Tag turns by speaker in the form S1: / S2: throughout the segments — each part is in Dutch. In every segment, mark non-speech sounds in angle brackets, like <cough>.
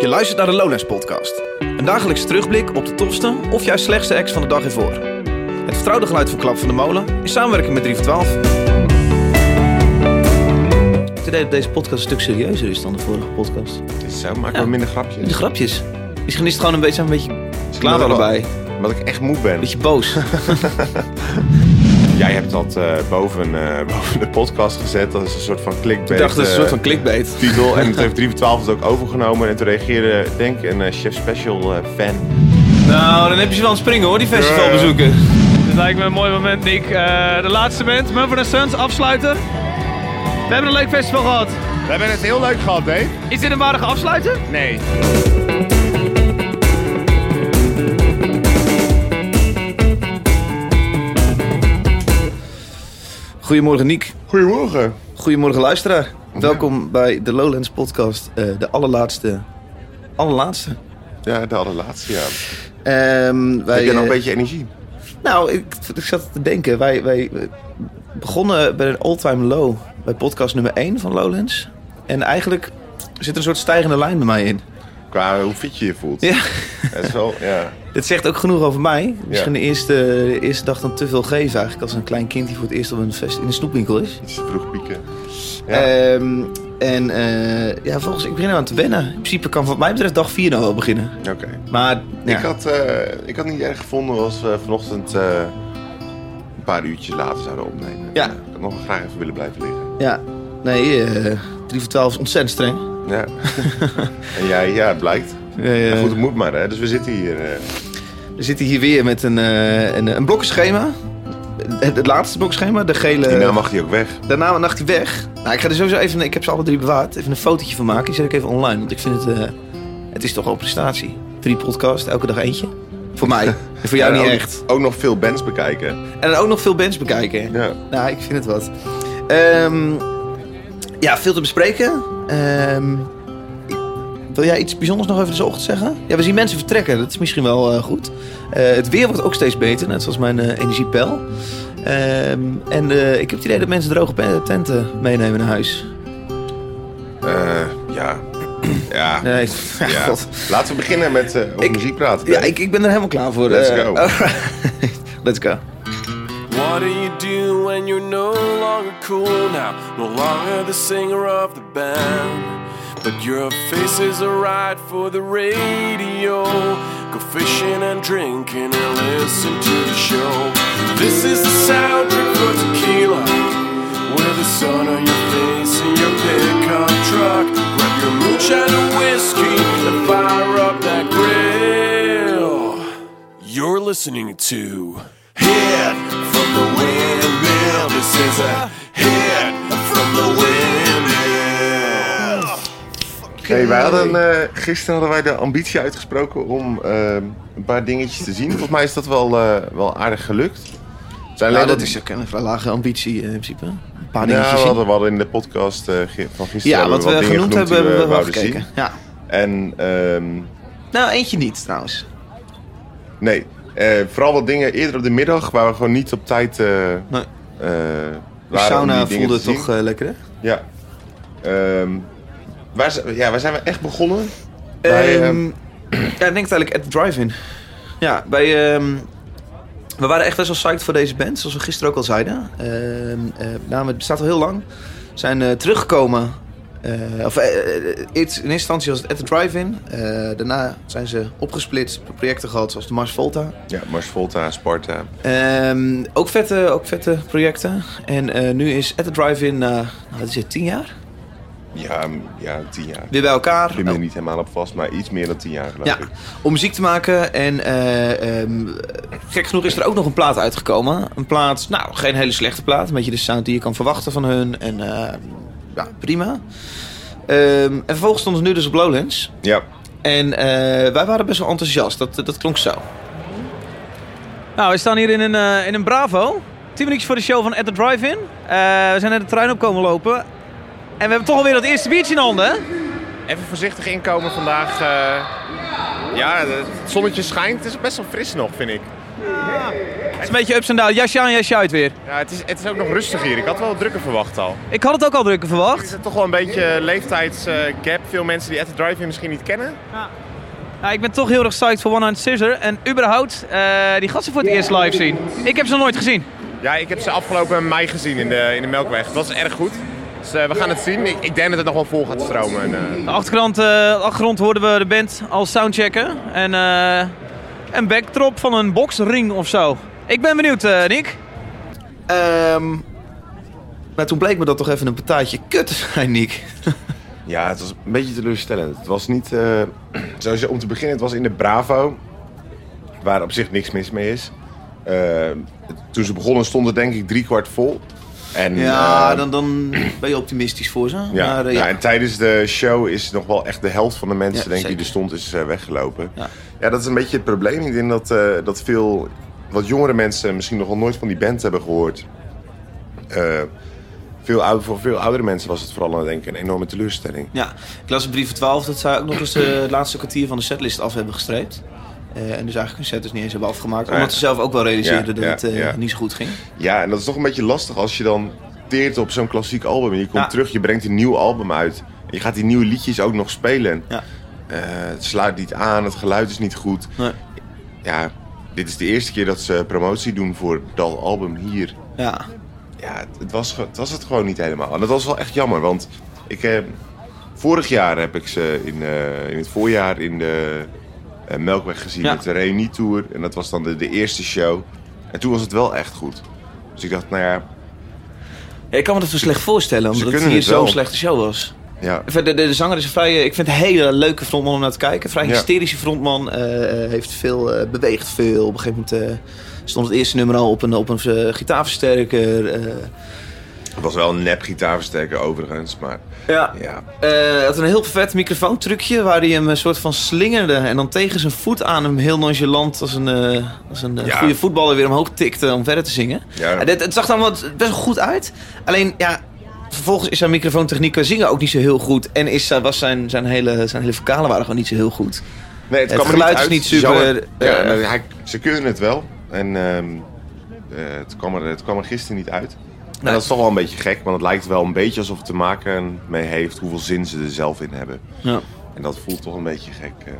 S1: Je luistert naar de Lowlands Podcast. Een dagelijkse terugblik op de tofste of juist slechtste acts van de dag ervoor. Het vertrouwde geluid van Klap van de Molen in samenwerking met 3 voor 12. Ik denk dat deze podcast een stuk serieuzer is dan de vorige podcast.
S2: Het is zo, maak
S1: Ja.
S2: wel minder grapjes.
S1: De grapjes. Misschien is het gewoon een beetje, een beetje klaar allebei.
S2: Omdat ik echt moe ben.
S1: Een beetje boos. <laughs>
S2: Jij hebt dat eh, boven, eh, <laughs> boven de podcast gezet. Dat is een soort van clickbait.
S1: Ik dacht dat is een
S2: eh,
S1: soort van clickbait.
S2: titel. En toen <laughs> heeft 3 voor 12 het ook overgenomen. En toen reageerde, denk ik, een eh, Chef Special eh, fan.
S1: Nou, dan heb je ze wel aan het springen hoor, die festivalbezoeken.
S3: Dit lijkt me een mooi moment, Nick. Eh, de laatste band, Mumford Sons, afsluiten. We hebben een leuk festival gehad.
S4: We hebben het heel leuk gehad, Dave.
S3: Is dit een waardige afsluiter?
S4: Nee.
S1: Goedemorgen Niek.
S2: Goedemorgen.
S1: Goedemorgen luisteraar. Welkom bij de Lowlands podcast. eh, de allerlaatste. Allerlaatste.
S2: Ja, de allerlaatste, ja.
S1: Ehm, wij,
S2: Heb jij nog een
S1: eh,
S2: beetje energie?
S1: Nou, ik, ik zat te denken. Wij, wij eh, begonnen bij een all-time low. Bij podcast nummer 1 van Lowlands. En eigenlijk zit er een soort stijgende lijn bij mij in.
S2: Qua hoe fit je je voelt.
S1: Ja,
S2: Dat is wel, ja.
S1: dit zegt ook genoeg over mij. Misschien de, eerste, de eerste dag dan te veel geven eigenlijk. Als een klein kind die voor het eerst op een fest in een snoepwinkel is.
S2: Iets te vroeg pieken. Ja.
S1: Ehm, en eh, ja, volgens ik begin er aan te wennen. In principe kan wat mij betreft dag 4 nou wel beginnen.
S2: Oké.
S1: Maar ja,
S2: Ik, had, eh, ik had niet erg gevonden als we vanochtend eh, een paar uurtjes later zouden opnemen.
S1: Ja.
S2: Ik had nog graag even willen blijven liggen.
S1: ja, nee, eh 3 voor 12 is ontzettend streng.
S2: Ja. <laughs> en jij, ja, het blijkt.
S1: Eh,
S2: Ja, goed, het moet maar, hè. Dus we zitten hier. eh,
S1: We zitten hier weer met een, eh, een, een blokkenschema. Het, het laatste blokschema, de gele...
S2: Hierna mag hij ook weg.
S1: Daarna nacht hij weg. Nou, ik ga er sowieso even, ik heb ze alle drie bewaard, even een fotootje van maken. Die zet ik even online, want ik vind het, eh, het is toch wel een prestatie. Drie podcast, elke dag eentje. Voor mij. <laughs> En voor jou
S2: En
S1: niet
S2: ook,
S1: echt.
S2: Ook nog veel bands bekijken.
S1: En ook nog veel bands bekijken.
S2: Ja.
S1: Nou, ik vind het wat. Ehm, ja, veel te bespreken. Ehm, wil jij iets bijzonders nog over de ochtend zeggen? Ja, we zien mensen vertrekken. Dat is misschien wel eh, goed. Eh, het weer wordt ook steeds beter, net zoals mijn eh, energiepeil. Ehm, en ik heb het idee dat mensen droge tenten meenemen naar huis.
S2: Ja. <clears throat> ja.
S1: Nee, ja, <laughs>
S2: Ja.
S1: god.
S2: Laten we beginnen met over
S1: Ik-
S2: muziek praten.
S1: Ja, ik, ik ben er helemaal klaar voor.
S2: Let's go. <laughs>
S1: Let's go.
S5: What do you do when you're no longer cool now? No longer the singer of the band. But your face is alright for the radio. Go fishing and drinking and listen to the show. This is the soundtrack for tequila. With the sun on your face and your pickup truck. Grab your moonshine and whiskey and fire up that grill. You're listening to Hit the Windmill. This is a hit from the Windmill.
S2: Hey, wij hadden, eh, gisteren hadden wij de ambitie uitgesproken om eh, een paar dingetjes te zien. Volgens mij is dat wel, eh, wel aardig gelukt. Zijn
S1: Nou, dat is ook een vrij lage ambitie in principe. Een paar
S2: Ja,
S1: dingetjes
S2: we
S1: zien.
S2: hadden, we hadden in de podcast van gisteren
S1: Ja, wat we
S2: dingen
S1: genoemd hebben, hebben we wel gekeken. Ja.
S2: En ehm,
S1: Nou, eentje niet trouwens.
S2: nee, vooral wat dingen eerder op de middag waar we gewoon niet op tijd eh
S1: Nee.
S2: eh,
S1: De sauna voelde toch eh, lekker, hè?
S2: Ja. Ehm, waar, ja, waar zijn we echt begonnen? Bij,
S1: Ehm,
S2: ehm,
S1: ja, ik denk uiteindelijk at the drive-in. Ja, bij... we waren echt best wel psyched voor deze band, zoals we gisteren ook al zeiden. Eh, nou, het bestaat al heel lang. We zijn eh, teruggekomen. Eh, of, eh, eh, in eerste instantie was het at the drive-in. Daarna zijn ze opgesplitst, projecten gehad zoals de Mars Volta.
S2: ja, Mars Volta, Sparta.
S1: Ehm, ook, vette, ook vette projecten. En nu is at the drive-in, nou, wat is het, tien jaar?
S2: Ja, ja, tien jaar.
S1: Weer bij elkaar.
S2: Ik ben er niet helemaal op vast, maar iets meer dan tien jaar geloof
S1: Ja,
S2: ik.
S1: om muziek te maken. En eh, ehm, gek genoeg is er ook nog een plaat uitgekomen. Een plaat, nou, geen hele slechte plaat. Een beetje de sound die je kan verwachten van hun. En eh, ja, prima. Ehm, en vervolgens stonden ze nu dus op Lowlands.
S2: Ja,
S1: En eh, wij waren best wel enthousiast. Dat, dat klonk zo.
S3: Nou, we staan hier in een, eh, in een Bravo. 10 minuutjes voor de show van At The Drive-In. Eh, we zijn net de trein op komen lopen. En we hebben toch alweer dat eerste biertje in handen?
S4: Even voorzichtig inkomen vandaag. eh. ja, het zonnetje schijnt. Het is best wel fris nog, vind ik.
S3: Het is een beetje ups en downs. Jasje aan, jasje uit weer.
S4: Ja, het is, het is ook nog rustig hier. Ik had wel drukker verwacht al.
S3: Ik had het ook al drukker
S4: Er
S3: verwacht.
S4: is toch wel een beetje leeftijdsgap. Veel mensen die At The Drive-In misschien niet kennen.
S3: Ja, ik ben toch heel erg psyched voor One Hand Scissor. En überhaupt, eh, die gasten voor het eerst live zien. Ik heb ze nog nooit gezien.
S4: Ja, ik heb ze afgelopen mei gezien in de, in de Melkweg. Dat was erg goed. Dus eh, we gaan het zien. Ik, ik denk dat het nog wel vol gaat stromen. En, eh,
S3: De achtergrond, achtergrond hoorden we de band al soundchecken. En een backdrop van een boxring of zo. Ik ben benieuwd, eh, Nick.
S1: Ehm, maar toen bleek me dat toch even een pataatje kut te zijn, Nick. <laughs>
S2: Ja, het was een beetje teleurstellend. Het was niet... eh, <clears throat> sowieso om te beginnen, het was in de Bravo. Waar op zich niks mis mee is. Eh, toen ze begonnen stond het denk ik driekwart vol. En,
S1: Ja, dan, dan <clears throat> ben je optimistisch voor ze.
S2: Ja,
S1: maar, eh,
S2: ja,
S1: ja.
S2: en tijdens de show is nog wel echt de helft van de mensen
S1: Ja,
S2: denk ik, die er stond is eh, weggelopen.
S1: Ja.
S2: Ja. dat is een beetje het probleem. Ik denk dat, eh, dat veel wat jongere mensen misschien nog wel nooit van die band hebben gehoord. Eh, veel oud, voor veel oudere mensen was het vooral denk ik, een enorme teleurstelling.
S1: Ja, ik las in brief 12 dat zij ook nog eens de het laatste kwartier van de setlist af hebben gestreept. Eh, en dus eigenlijk hun set dus niet eens hebben afgemaakt. Omdat ze zelf ook wel realiseerden
S2: Ja,
S1: dat
S2: ja,
S1: het eh,
S2: ja.
S1: niet zo goed ging.
S2: Ja, en dat is toch een beetje lastig als je dan teert op zo'n klassiek album. En je komt terug, je brengt een nieuw album uit. En je gaat die nieuwe liedjes ook nog spelen.
S1: Ja.
S2: Eh, het sluit niet aan, het geluid is niet goed.
S1: Nee.
S2: Ja, dit is de eerste keer dat ze promotie doen voor dat album hier.
S1: Ja,
S2: Ja, het, het was, het was het gewoon niet helemaal. En dat was wel echt jammer, want ik, eh, vorig jaar heb ik ze in, eh, in het voorjaar in de eh, Melkweg gezien
S1: Ja.
S2: met de Reunie-tour. En dat was dan de, de eerste show. En toen was het wel echt goed. Dus ik dacht, nou ja,
S1: Ja, ik kan me dat zo slecht voorstellen, omdat het hier zo'n slechte show was.
S2: Ja,
S1: De, de, de zanger is een vrij, eh, ik vind een hele leuke frontman om naar te kijken. Vrij hysterische frontman. eh, eh, heeft veel, beweegt veel. Op een gegeven moment stond het eerste nummer al op een, op een gitaarversterker.
S2: het was wel een nep gitaarversterker overigens. Maar
S1: ja.
S2: ja,
S1: Hij had een heel vet microfoontrucje waar hij hem een soort van slingerde. En dan tegen zijn voet aan hem heel nonchalant als een, als een
S2: Ja.
S1: goede voetballer weer omhoog tikte om verder te zingen.
S2: Ja.
S1: En dit- het zag er allemaal best wel goed uit. Alleen ja, vervolgens is zijn microfoontechniek qua zingen ook niet zo heel goed. En is, eh, was zijn, zijn, hele, zijn hele vocalen waren gewoon niet zo heel goed.
S2: nee,
S1: Het
S2: kwam
S1: geluid is
S2: uit.
S1: niet super, eh,
S2: ja,
S1: eh,
S2: hij, ze kunnen het wel. En ehm, eh, het, kwam er, het kwam er gisteren niet uit. En
S1: Nee.
S2: dat is toch wel een beetje gek, want het lijkt wel een beetje alsof het te maken mee heeft hoeveel zin ze er zelf in hebben.
S1: Ja.
S2: En dat voelt toch een beetje gek. eh.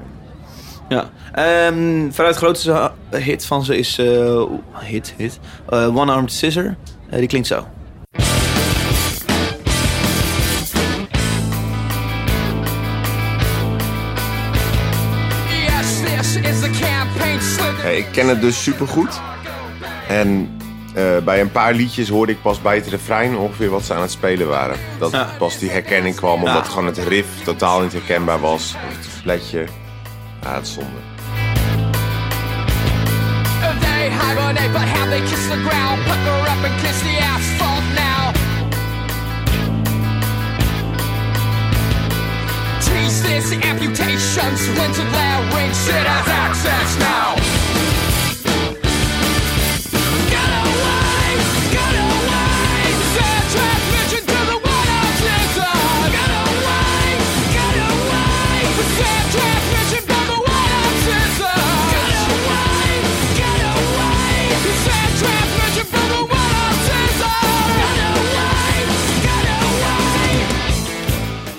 S1: Ja. Veruit grootste hit van ze is... eh, hit, hit. eh, One Armed Scissor. Eh, die klinkt zo.
S2: Ja, ik ken het dus supergoed. En eh, bij een paar liedjes hoorde ik pas bij het refrein ongeveer wat ze aan het spelen waren. Dat
S1: Ja.
S2: pas die herkenning kwam, omdat
S1: Ja.
S2: gewoon het riff totaal niet herkenbaar was. Of het fletje. Ja, het zonde.
S6: They hibernate, but how they kiss the ground. Pucker up and kiss the asphalt now. ceaseless amputations. Went to Larynx, it has access now.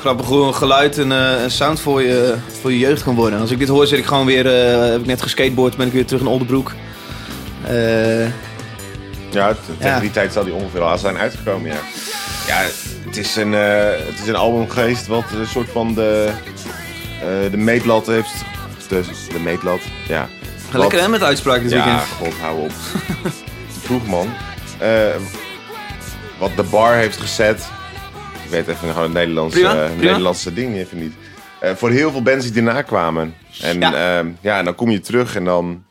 S1: Grappig hoe een geluid en eh, een sound voor je, voor je jeugd kan worden. Als ik dit hoor, zit ik gewoon weer... eh, heb ik net geskateboard, ben ik weer terug in Oldenbroek. Eh,
S2: Ja, tegen
S1: Ja.
S2: die tijd zal die ongeveer al zijn uitgekomen, ja. Ja, het is een, eh, het is een album geweest wat een soort van de, eh, de meetlat heeft... De, de meetlat, ja.
S1: lekker hè met uitspraak dit
S2: Ja,
S1: weekend.
S2: god, hou op. Vroeg man. Eh, wat de bar heeft gezet. Ik weet even gewoon het Nederlandse,
S1: Prima,
S2: eh,
S1: prima.
S2: Nederlandse ding even niet. Eh, voor heel veel bands die daarna kwamen. En
S1: Ja.
S2: ja. ja, en dan kom je terug en dan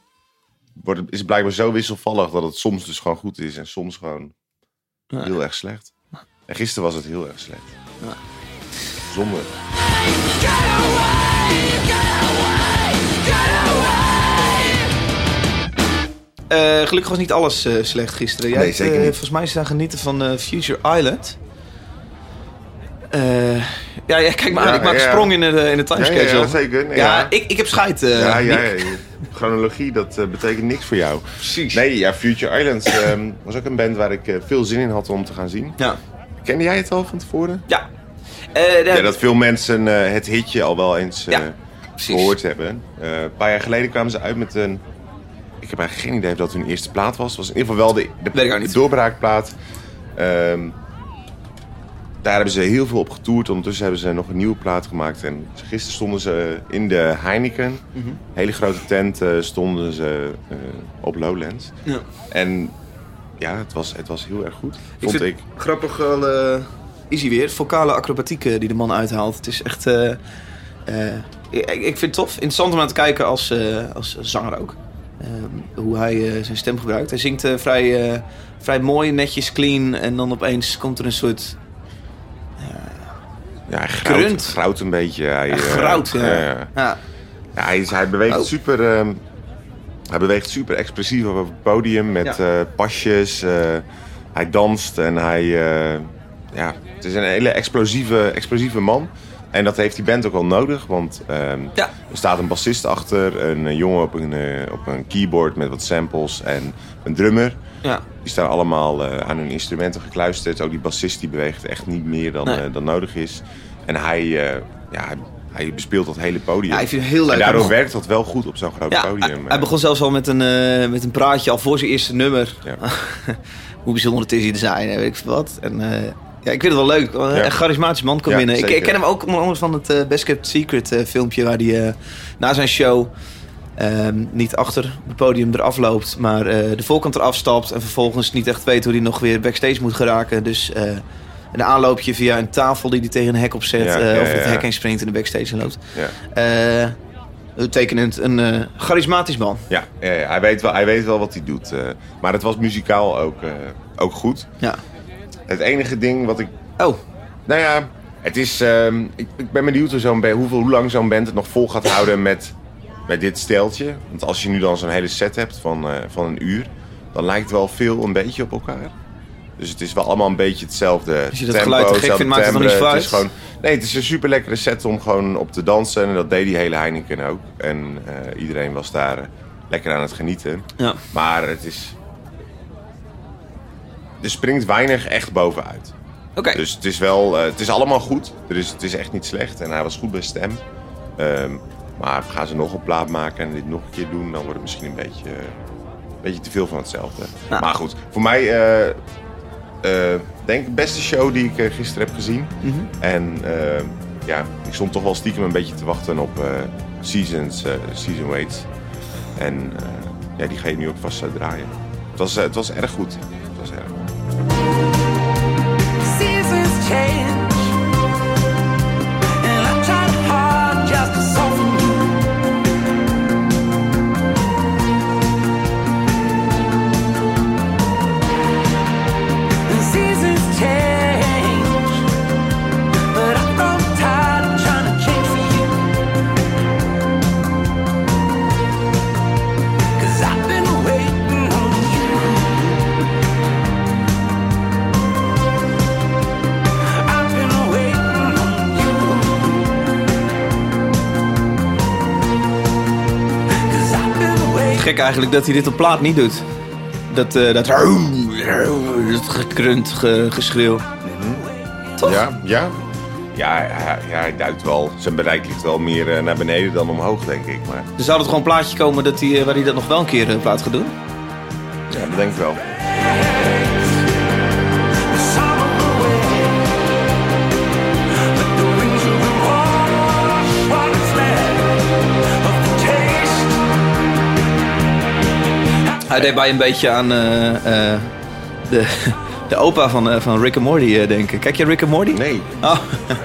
S2: wordt het, is het blijkbaar zo wisselvallig dat het soms dus gewoon goed is en soms gewoon
S1: Ja.
S2: heel erg slecht. En gisteren was het heel erg slecht. Zonde.
S6: Get away.
S1: Eh, gelukkig was niet alles slecht gisteren. Jij
S2: Nee, zeker niet.
S1: Volgens mij staan genieten van Future Island. Eh, Ja, ja kijk maar aan. Ik maak een
S2: ja.
S1: sprong in de, in de timeschedule.
S2: ja, zeker. Nee,
S1: ja,
S2: ja.
S1: Ik, ik heb scheid. eh,
S2: ja, ja. Chronologie, dat eh, betekent niks voor jou.
S1: Precies.
S2: Nee, ja, Future Islands ehm, was ook een band waar ik veel zin in had om te gaan zien.
S1: Ja.
S2: Kende jij het al van tevoren?
S1: Ja.
S2: Ja, dat veel mensen het hitje al wel eens eh, gehoord hebben. Een paar jaar geleden kwamen ze uit met een... Ik heb eigenlijk geen idee of dat hun eerste plaat was. Het was in ieder geval wel de, de doorbraakplaat. Ehm, daar hebben ze heel veel op getoerd. Ondertussen hebben ze nog een nieuwe plaat gemaakt. En gisteren stonden ze in de Heineken.
S1: Mhm.
S2: Hele grote tent eh, stonden ze eh, op Lowlands.
S1: Ja.
S2: En ja, het was, het was heel erg goed. Vond ik.
S1: Grappig wel. eh easy weer. Vocale acrobatiek eh, die de man uithaalt. Het is echt. eh, eh, ik, ik vind het tof. Interessant om aan te kijken als, eh, als zanger ook. Hoe hij eh, zijn stem gebruikt. Hij zingt eh, vrij, eh, vrij mooi, netjes, clean. En dan opeens komt er een soort.
S2: Ja, hij
S1: Grunt.
S2: grauwt een beetje. Hij,
S1: Ja,
S2: eh,
S1: grout. Ja.
S2: ja, ja.
S1: Ja.
S2: Hij, is- hij beweegt
S1: Oh.
S2: super. ehm, hij beweegt super expressief op het podium met eh, pasjes. eh, hij danst en hij. eh, ja, het is een hele explosieve, explosieve man. En dat heeft die band ook wel nodig, want ehm,
S1: Ja.
S2: er staat een bassist achter, een eh, jongen op een, eh, op een keyboard met wat samples en een drummer.
S1: ja.
S2: Die staan allemaal eh, aan hun instrumenten gekluisterd. Ook die bassist die beweegt echt niet meer dan,
S1: Nee.
S2: eh, dan nodig is. En hij, eh, ja, hij, bespeelt dat hele podium.
S1: Ja, ik vind het heel leuk.
S2: En daardoor
S1: begon-
S2: werkt dat wel goed op zo'n groot
S1: Ja,
S2: podium.
S1: hij, hij begon zelfs al met een, met een praatje al voor zijn eerste nummer.
S2: Ja. <laughs>
S1: Hoe bijzonder het is hier te zijn, en weet ik veel wat. En, ja, ik vind het wel leuk. Een
S2: Ja.
S1: echt charismatisch man
S2: Ja,
S1: binnen. Ik, ik ken hem ook onder andere van het Best Kept Secret filmpje... waar hij na zijn show ehm, niet achter het podium eraf loopt... maar eh, de voorkant eraf stapt... en vervolgens niet echt weet hoe hij nog weer backstage moet geraken. Dus eh, een aanloopje via een tafel die hij tegen een hek opzet...
S2: Ja,
S1: eh,
S2: ja,
S1: of het
S2: ja.
S1: hek heen springt en de backstage loopt.
S2: Ja.
S1: Tekenend een charismatisch man.
S2: Ja, hij, weet wel, hij weet wel wat hij doet. maar het was muzikaal ook, ook goed.
S1: Ja.
S2: Het enige ding wat ik...
S1: Oh,
S2: Nou ja, het is... ehm, ik, ik ben benieuwd hoe, zo'n hoeveel, hoe lang zo'n band het nog vol gaat houden met, met dit steltje. Want als je nu dan zo'n hele set hebt van, eh, van een uur... dan lijkt wel veel een beetje op elkaar. Dus het is wel allemaal een beetje hetzelfde
S1: Als je dat
S2: tempo,
S1: geluid te gek vindt, maakt het nog niet
S2: Het is gewoon, Nee, het is een super lekkere set om gewoon op te dansen. En dat deed die hele Heineken ook. En eh, iedereen was daar eh, lekker aan het genieten.
S1: ja.
S2: Maar het is... Er springt weinig echt bovenuit.
S1: Oké.
S2: Dus het is wel... het is allemaal goed. Er is, het is echt niet slecht. En hij was goed bij stem. Ehm, maar gaan ze nog een plaat maken en dit nog een keer doen... dan wordt het misschien een beetje, een beetje te veel van hetzelfde.
S1: Ja.
S2: Maar goed, voor mij... eh eh, denk ik de beste show die ik eh, gisteren heb gezien.
S1: Mhm.
S2: En ja, ik stond toch wel stiekem een beetje te wachten op Seasons, Season Waits. En ja, die ga je nu ook vast draaien. Het was, het was erg goed. Het was erg
S1: eigenlijk dat hij dit op plaat niet doet. Dat, eh dat, dat gekrunt, ge- geschreeuw. Toch?
S2: Ja, ja. Ja, hij, ja, hij duikt wel. Zijn bereik ligt wel meer eh, naar beneden dan omhoog, denk ik. Maar
S1: zou er gewoon een plaatje komen dat hij, eh, waar hij dat nog wel een keer plaat gaat doen.
S2: ja, dat denk ik wel.
S1: Hij deed bij een beetje aan eh, eh, de, <laughs> de opa van, eh, van Rick and Morty denken. Kijk je Rick and Morty?
S2: Nee,
S1: Oh,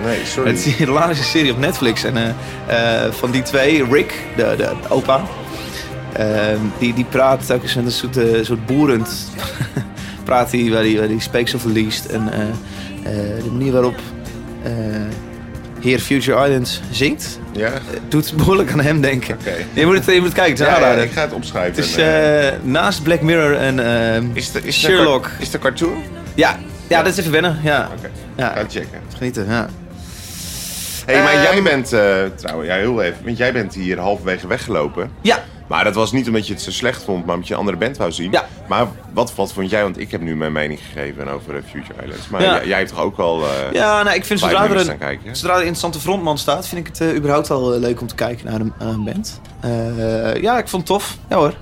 S2: nee, sorry.
S1: het is een hilarische serie op Netflix. En van die twee, Rick, de, de, opa, eh, die, die praat ook eens met een soort, soort boerend. <laughs> praat hij waar hij, waar hij speeksel verliest. En de manier waarop Heer Future Islands zingt,
S2: Ja?
S1: eh, doet behoorlijk aan hem denken.
S2: Oké.
S1: Je, moet het, je moet het kijken, het
S2: Ja, ik ga het opschrijven.
S1: Het is
S2: eh,
S1: eh, naast Black Mirror en
S2: is de, is
S1: Sherlock.
S2: is de cartoon?
S1: ja, ja, dat is even wennen. Ja,
S2: Oké,
S1: ja.
S2: ga checken.
S1: genieten. Ja.
S2: hey, maar jij bent, trouwens, ja, heel even, want jij bent hier halverwege weggelopen.
S1: Ja,
S2: Maar dat was niet omdat je het zo slecht vond, maar omdat je een andere band wou zien.
S1: Ja.
S2: Maar wat, wat vond jij? Want ik heb nu mijn mening gegeven over eh, Future Islands. Maar
S1: Ja.
S2: jij, jij hebt toch ook al... eh,
S1: ja nou, ik vind zodra er, een,
S2: kijken.
S1: zodra er een interessante frontman staat, vind ik het eh, überhaupt al leuk om te kijken naar een, naar een band. Ja, ik vond het tof. Ja hoor.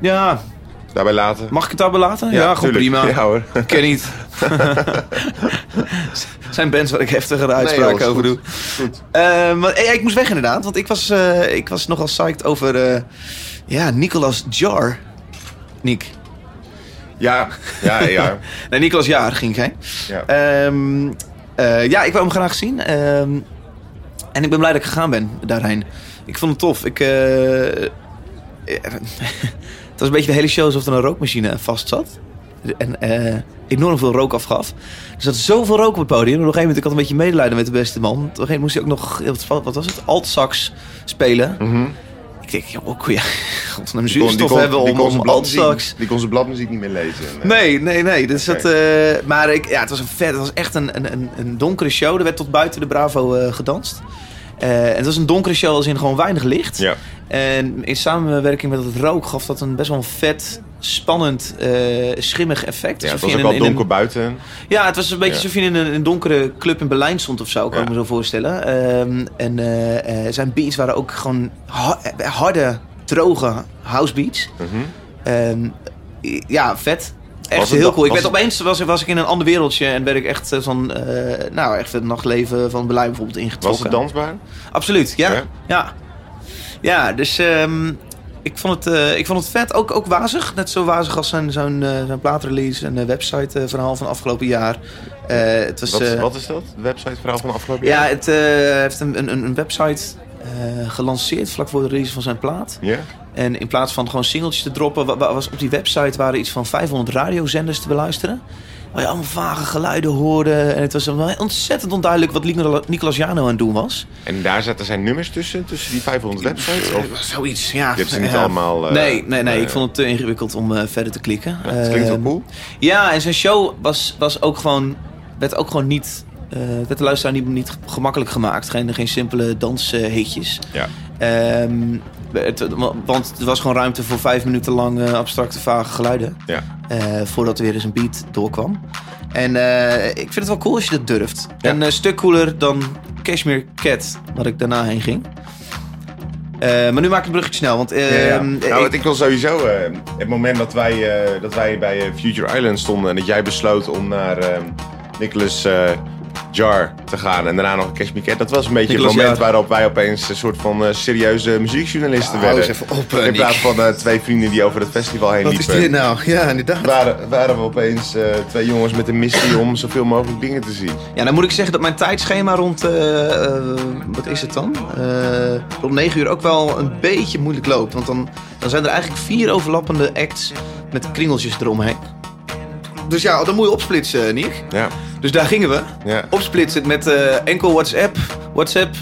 S1: Ja,
S2: Daarbij laten?
S1: mag ik het daarbij laten? Ja,
S2: tuurlijk.
S1: prima.
S2: Ja hoor.
S1: Ik ken niet. <laughs> zijn bands waar ik heftigere
S2: Nee,
S1: uitspraken
S2: is
S1: over doe.
S2: goed. Goed.
S1: Eh, maar eh, ik moest weg inderdaad, want ik was, eh, ik was nogal psyched over ja, Nicolas Jar. Nick.
S2: Ja, ja, ja. <laughs>
S1: Nee, Nicolas Jaar ging ik heen.
S2: ja.
S1: Ehm, eh, ja, ik wou hem graag zien. Ehm, en ik ben blij dat ik gegaan ben daarheen. Ik vond het tof. Ik, <laughs> het was een beetje de hele show alsof er een rookmachine vast zat. En eh, enorm veel rook afgaf. Er zat zoveel rook op het podium. En op een gegeven moment, ik had een beetje medelijden met de beste man. Op een gegeven moment moest hij ook nog, wat, wat was het, alt-sax spelen.
S2: Mhm.
S1: Ik denk, joh, ook ja, god, een
S2: kon-
S1: zuurstof
S2: kon-
S1: hebben om,
S2: kon
S1: om alt-sax.
S2: Die kon zijn bladmuziek niet meer lezen. En, eh,
S1: Nee, nee, nee. Dus dat, eh, maar ik, ja, het was een vet. Het was echt een, een, een, donkere show. Er werd tot buiten de Bravo eh, gedanst. Eh, en het was een donkere show als in gewoon weinig licht.
S2: Ja.
S1: En in samenwerking met het rook gaf dat een best wel een vet, spannend, eh, schimmig effect.
S2: ja, het was ook
S1: in
S2: donker
S1: een-
S2: buiten.
S1: ja, het was een beetje
S2: Ja.
S1: alsof je in een, een donkere club in Berlijn stond of zo, kan
S2: Ja.
S1: ik me zo voorstellen. Ehm, en eh, eh, zijn beats waren ook gewoon ha- harde, droge house beats.
S2: Mhm.
S1: Ehm, ja, vet. Echt
S2: Was
S1: heel cool. Ik
S2: was
S1: werd opeens was, was ik in een ander wereldje en werd ik echt van, nou, echt het nachtleven van Berlijn bijvoorbeeld
S2: Was
S1: ingetrokken.
S2: het dansbaar?
S1: Absoluut, ja.
S2: Ja?
S1: Ja, ja. dus ehm, ik, vond het, eh, ik vond het vet. Ook, ook wazig. Net zo wazig als zijn, zijn, eh, zijn plaatrelease en website eh, verhaal van afgelopen jaar. Eh, het was,
S2: Wat,
S1: eh,
S2: wat is dat? De websiteverhaal van afgelopen
S1: ja,
S2: jaar?
S1: het eh, heeft een, een, een website eh, gelanceerd vlak voor de release van zijn plaat.
S2: Ja?
S1: En in plaats van gewoon singeltjes te droppen, wa- wa- was op die website waren iets van 500 radiozenders te beluisteren. Waar je allemaal vage geluiden hoorde. En het was wel ontzettend onduidelijk wat Nicola- Nicolas Jano aan het doen was.
S2: En daar zaten zijn nummers tussen, tussen die 500 websites? Of?
S1: Zoiets, ja.
S2: Je hebt ze niet
S1: Ja.
S2: allemaal... eh,
S1: nee, nee, nee.
S2: eh,
S1: ik vond het te ingewikkeld om eh, verder te klikken.
S2: ja, klinkt wel
S1: Ehm,
S2: cool.
S1: Ja, en zijn show was, was ook gewoon, werd ook gewoon niet, eh werd de luisteraar niet, niet gemakkelijk gemaakt. Geen, geen simpele danshitjes.
S2: Ja.
S1: Ehm, het, want er was gewoon ruimte voor vijf minuten lang eh, abstracte, vage geluiden.
S2: Ja.
S1: eh, voordat er weer eens een beat doorkwam. En eh, ik vind het wel cool als je dat durft.
S2: Ja.
S1: En een stuk cooler dan Cashmere Cat, waar ik daarna heen ging. Maar nu maak ik het bruggetje snel, want...
S2: Ja, ja.
S1: ehm,
S2: Nou,
S1: ik-
S2: ik wil sowieso... het moment dat wij, dat wij bij Future Island stonden... en dat jij besloot om naar Nicholas Jar te gaan... en daarna nog Cash Me Cat... dat was een beetje
S1: Nicolas
S2: het moment
S1: Jar.
S2: waarop wij opeens... een soort van eh, serieuze muziekjournalisten werden.
S1: even op,
S2: In plaats van eh, twee vrienden die over het festival heen
S1: Wat is
S2: liepen...
S1: dit nou? Ja, inderdaad.
S2: Waren, waren we opeens eh, twee jongens met een missie om zoveel mogelijk dingen te zien.
S1: Ja, dan moet ik zeggen dat mijn tijdschema rond, wat is het dan? Rond 9 uur ook wel een beetje moeilijk loopt. Want dan, dan zijn er eigenlijk vier overlappende acts met kringeltjes eromheen. Dus ja, dan moet je opsplitsen, Nick.
S2: Ja,
S1: Dus daar gingen we.
S2: ja.
S1: Opsplitsen met eh, enkel WhatsApp. WhatsApp.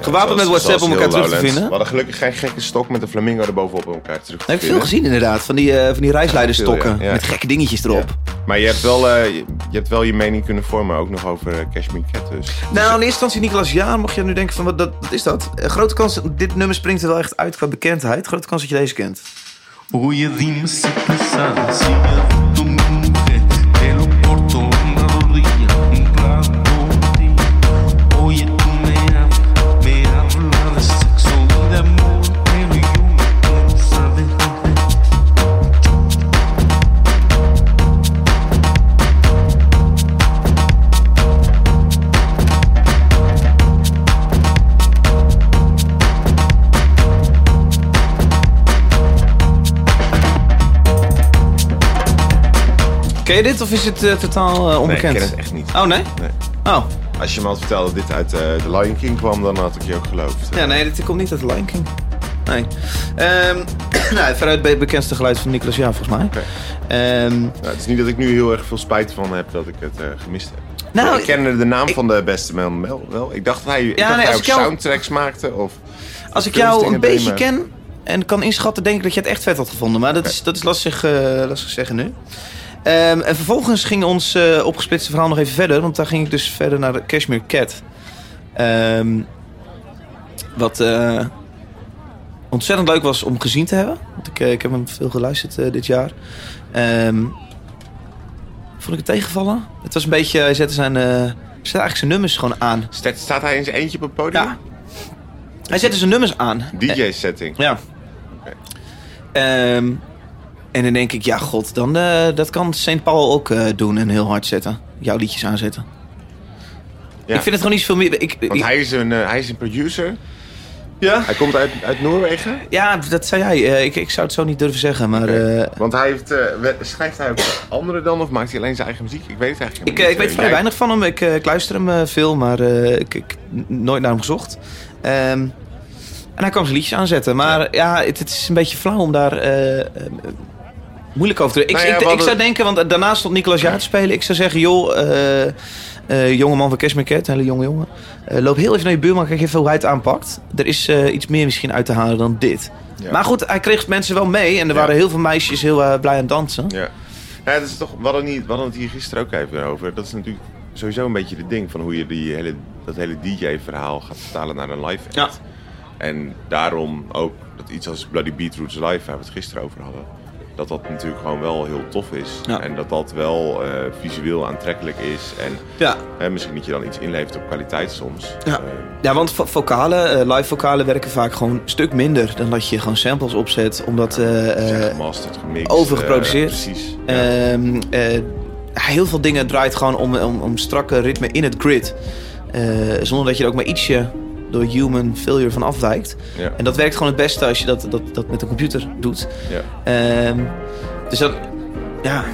S1: Gewapend met WhatsApp om elkaar terug te vinden.
S2: We hadden gelukkig geen gekke stok met een flamingo erbovenop om elkaar terug te
S1: Dat heb ik veel
S2: vinden.
S1: gezien inderdaad. Van die, eh, van die reisleiderstokken.
S2: Ja, ja.
S1: Met gekke dingetjes erop.
S2: Maar je hebt, wel, eh, je, je hebt wel je mening kunnen vormen, ook nog over uh, Cashmere Cat dus.
S1: Nou, in eerste instantie Nicolas Jaan. Mocht je nu denken van, wat, dat, wat is dat? Grote kans, dit nummer springt er wel echt uit qua bekendheid. Grote kans dat je deze kent.
S7: Oye, dime
S1: Ken je dit of is het eh, totaal eh,
S2: Nee, ik
S1: onbekend?
S2: ken het echt niet.
S1: Oh, nee?
S2: Nee.
S1: Oh,
S2: Als je me had verteld dat dit uit eh The Lion King kwam, dan had ik je ook geloofd.
S1: ja, nee, dit komt niet uit Lion King. Nee. Ehm <clears throat> nou, veruit het bekendste geluid van Nicolas Jaan, volgens mij.
S2: Oké.
S1: Ehm,
S2: Nou, het is niet dat ik nu heel erg veel spijt van heb dat ik het gemist heb.
S1: nou,
S2: ik kende de naam
S1: ik-
S2: van de beste man wel. wel. Ik dacht dat hij, ik
S1: Ja,
S2: dacht
S1: nee,
S2: hij ook
S1: jou-
S2: soundtracks maakte. Of,
S1: als ik jou een beetje
S2: maar-
S1: ken en kan inschatten, denk ik dat je het echt vet had gevonden. Maar dat is, dat is lastig, eh, lastig zeggen nu. Ehm, en vervolgens ging ons eh opgesplitste verhaal nog even verder. Want daar ging ik dus verder naar de Cashmere Cat. Ehm, wat eh, ontzettend leuk was om gezien te hebben. Want ik, eh, ik heb hem veel geluisterd dit jaar. Ehm, vond ik het tegenvallen? Het was een beetje... Hij zette zijn... zette eigenlijk zijn nummers gewoon aan.
S2: Staat, staat hij in zijn eentje op het podium?
S1: Ja. Hij zette zijn nummers aan.
S2: DJ-setting.
S1: Ja. Ehm, en dan denk ik, ja god, dan, eh, dat kan St. Paul ook eh, doen en heel hard zetten. Jouw liedjes aanzetten.
S2: Ja.
S1: Ik vind het gewoon niet veel meer... Ik,
S2: Want
S1: ik-
S2: hij is, een, eh, hij is een producer.
S1: ja?
S2: Hij komt uit, uit Noorwegen.
S1: ja, dat zei jij. Eh, ik, ik zou het zo niet durven zeggen, maar...
S2: Want hij heeft, schrijft hij ook andere dan of maakt hij alleen zijn eigen muziek? Ik weet het eigenlijk
S1: ik, eh, ik
S2: niet.
S1: weet vrij weinig van hem. Ik, ik luister hem veel, maar ik, ik nooit naar hem gezocht. Ehm, en hij kwam zijn liedjes aanzetten. Maar ja, het, het is een beetje flauw om daar moeilijk over te doen. Ik,
S2: Nou ja,
S1: ik, zou denken, want daarnaast stond Nicolas Jaar te spelen. Ik zou zeggen, joh, eh eh, jonge man van Cashmere Cat, een hele jonge jongen. eh, loop heel even naar je buurman, kijk even hoe hij het aanpakt. Er is eh, iets meer misschien uit te halen dan dit.
S2: Ja.
S1: Maar goed, hij kreeg mensen wel mee. En er
S2: Ja.
S1: waren heel veel meisjes heel eh, blij aan het dansen.
S2: Ja. Ja, dat is toch, we, hadden niet, we hadden het hier gisteren ook even over. Dat is natuurlijk sowieso een beetje het ding van hoe je die hele, dat hele DJ-verhaal gaat vertalen naar een live act.
S1: Ja.
S2: En daarom ook dat iets als Bloody Beetroots Live, waar we het gisteren over hadden, dat dat natuurlijk gewoon wel heel tof is.
S1: Ja.
S2: En dat dat wel eh, visueel aantrekkelijk is. En
S1: Ja.
S2: misschien dat je dan iets inlevert op kwaliteit soms.
S1: Ja.
S2: Eh,
S1: Ja, want vo- vocalen, eh, live vocalen werken vaak gewoon een stuk minder dan dat je gewoon samples opzet. Omdat eh,
S2: gemasterd, gemixt.
S1: overgeproduceerd.
S2: precies. Ja.
S1: ehm, eh, heel veel dingen draait gewoon om, om, om strakke ritme in het grid. Zonder dat je er ook maar ietsje door human failure van afwijkt.
S2: ja.
S1: En dat werkt gewoon het beste als je dat, dat, dat met een computer doet.
S2: Ja.
S1: Ehm, dus dan, ja,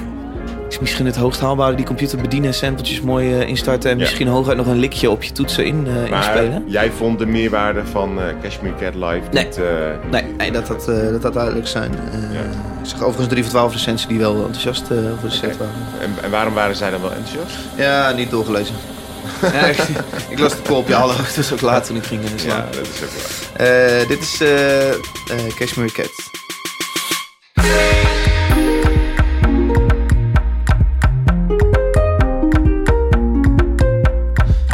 S1: is misschien het hoogst haalbare die computer bedienen, sampletjes mooi eh, instarten en
S2: Ja.
S1: misschien hooguit nog een likje op je toetsen in, eh,
S2: Maar
S1: inspelen.
S2: jij vond de meerwaarde van eh Cashmere Cat Live
S1: Nee.
S2: niet...
S1: Nee, nee dat, had, dat had duidelijk zijn. Ik zag overigens 3 van 12 recensie die wel enthousiast over de set waren.
S2: En, en waarom waren zij dan wel enthousiast?
S1: Ja, niet doorgelezen. Ja, ik, ik las de kop, ja, hallo. Het was ook laat toen ik ging eh,
S2: Ja, dat is ook waar.
S1: Eh, dit is eh eh, Cashmere Cat.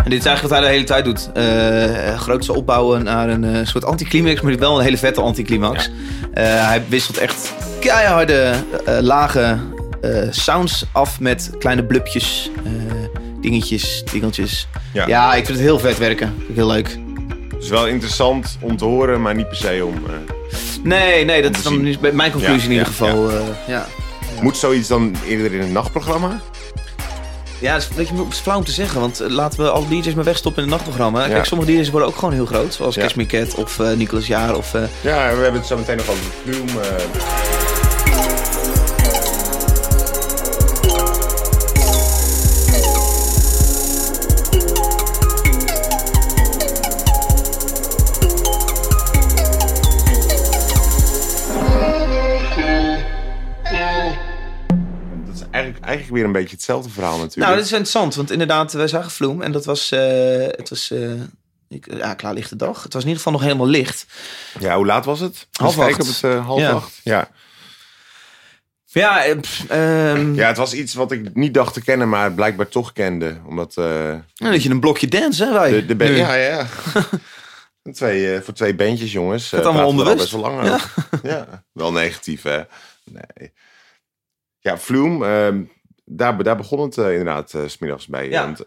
S1: En dit is eigenlijk wat hij de hele tijd doet. Eh grootste opbouwen naar een soort anticlimax, maar wel een hele vette anticlimax. Hij wisselt echt keiharde, lage sounds af met kleine blubjes, dingetjes, dingeltjes.
S2: Ja.
S1: Ja. ik vind het heel vet werken. Vind ik heel leuk.
S2: Het is wel interessant om te horen, maar niet per se om... eh,
S1: Nee, nee, dat is dan
S2: zien.
S1: mijn conclusie
S2: Ja,
S1: in ieder geval. Ja, ja.
S2: Moet zoiets dan eerder in een nachtprogramma?
S1: ja het is een beetje flauw om te zeggen, want eh, laten we alle DJ's maar wegstoppen in het nachtprogramma.
S2: Ja.
S1: Kijk, sommige DJ's worden ook gewoon heel groot, zoals
S2: Ja.
S1: Cashmere Cat of eh Nicolas Jaar. Of, eh,
S2: Ja, we hebben het zo meteen nog over Flume. eh, eigenlijk, weer een beetje hetzelfde verhaal natuurlijk.
S1: Nou, dat is interessant, want inderdaad, wij zagen Vloem en dat was, eh, het was eh, ik, ja, klaar lichte dag. Het was in ieder geval nog helemaal licht.
S2: Ja, hoe laat was het?
S1: Half acht.
S2: Op het, eh, half
S1: Ja.
S2: acht? Ja.
S1: Ja, eh, pff, ehm,
S2: ja, het was iets wat ik niet dacht te kennen, maar blijkbaar toch kende. Omdat... eh,
S1: nou, dat je een blokje dance, hè, wij.
S2: De, de ja, ja. ja. <laughs> twee, eh, voor twee bandjes, jongens. Eh,
S1: allemaal onbewust.
S2: best wel lang. Ja. Wel negatief, hè? Nee. Ja, Vloem, ehm, daar, daar begon het eh, inderdaad eh, 's smiddags.
S1: Ja.
S2: Want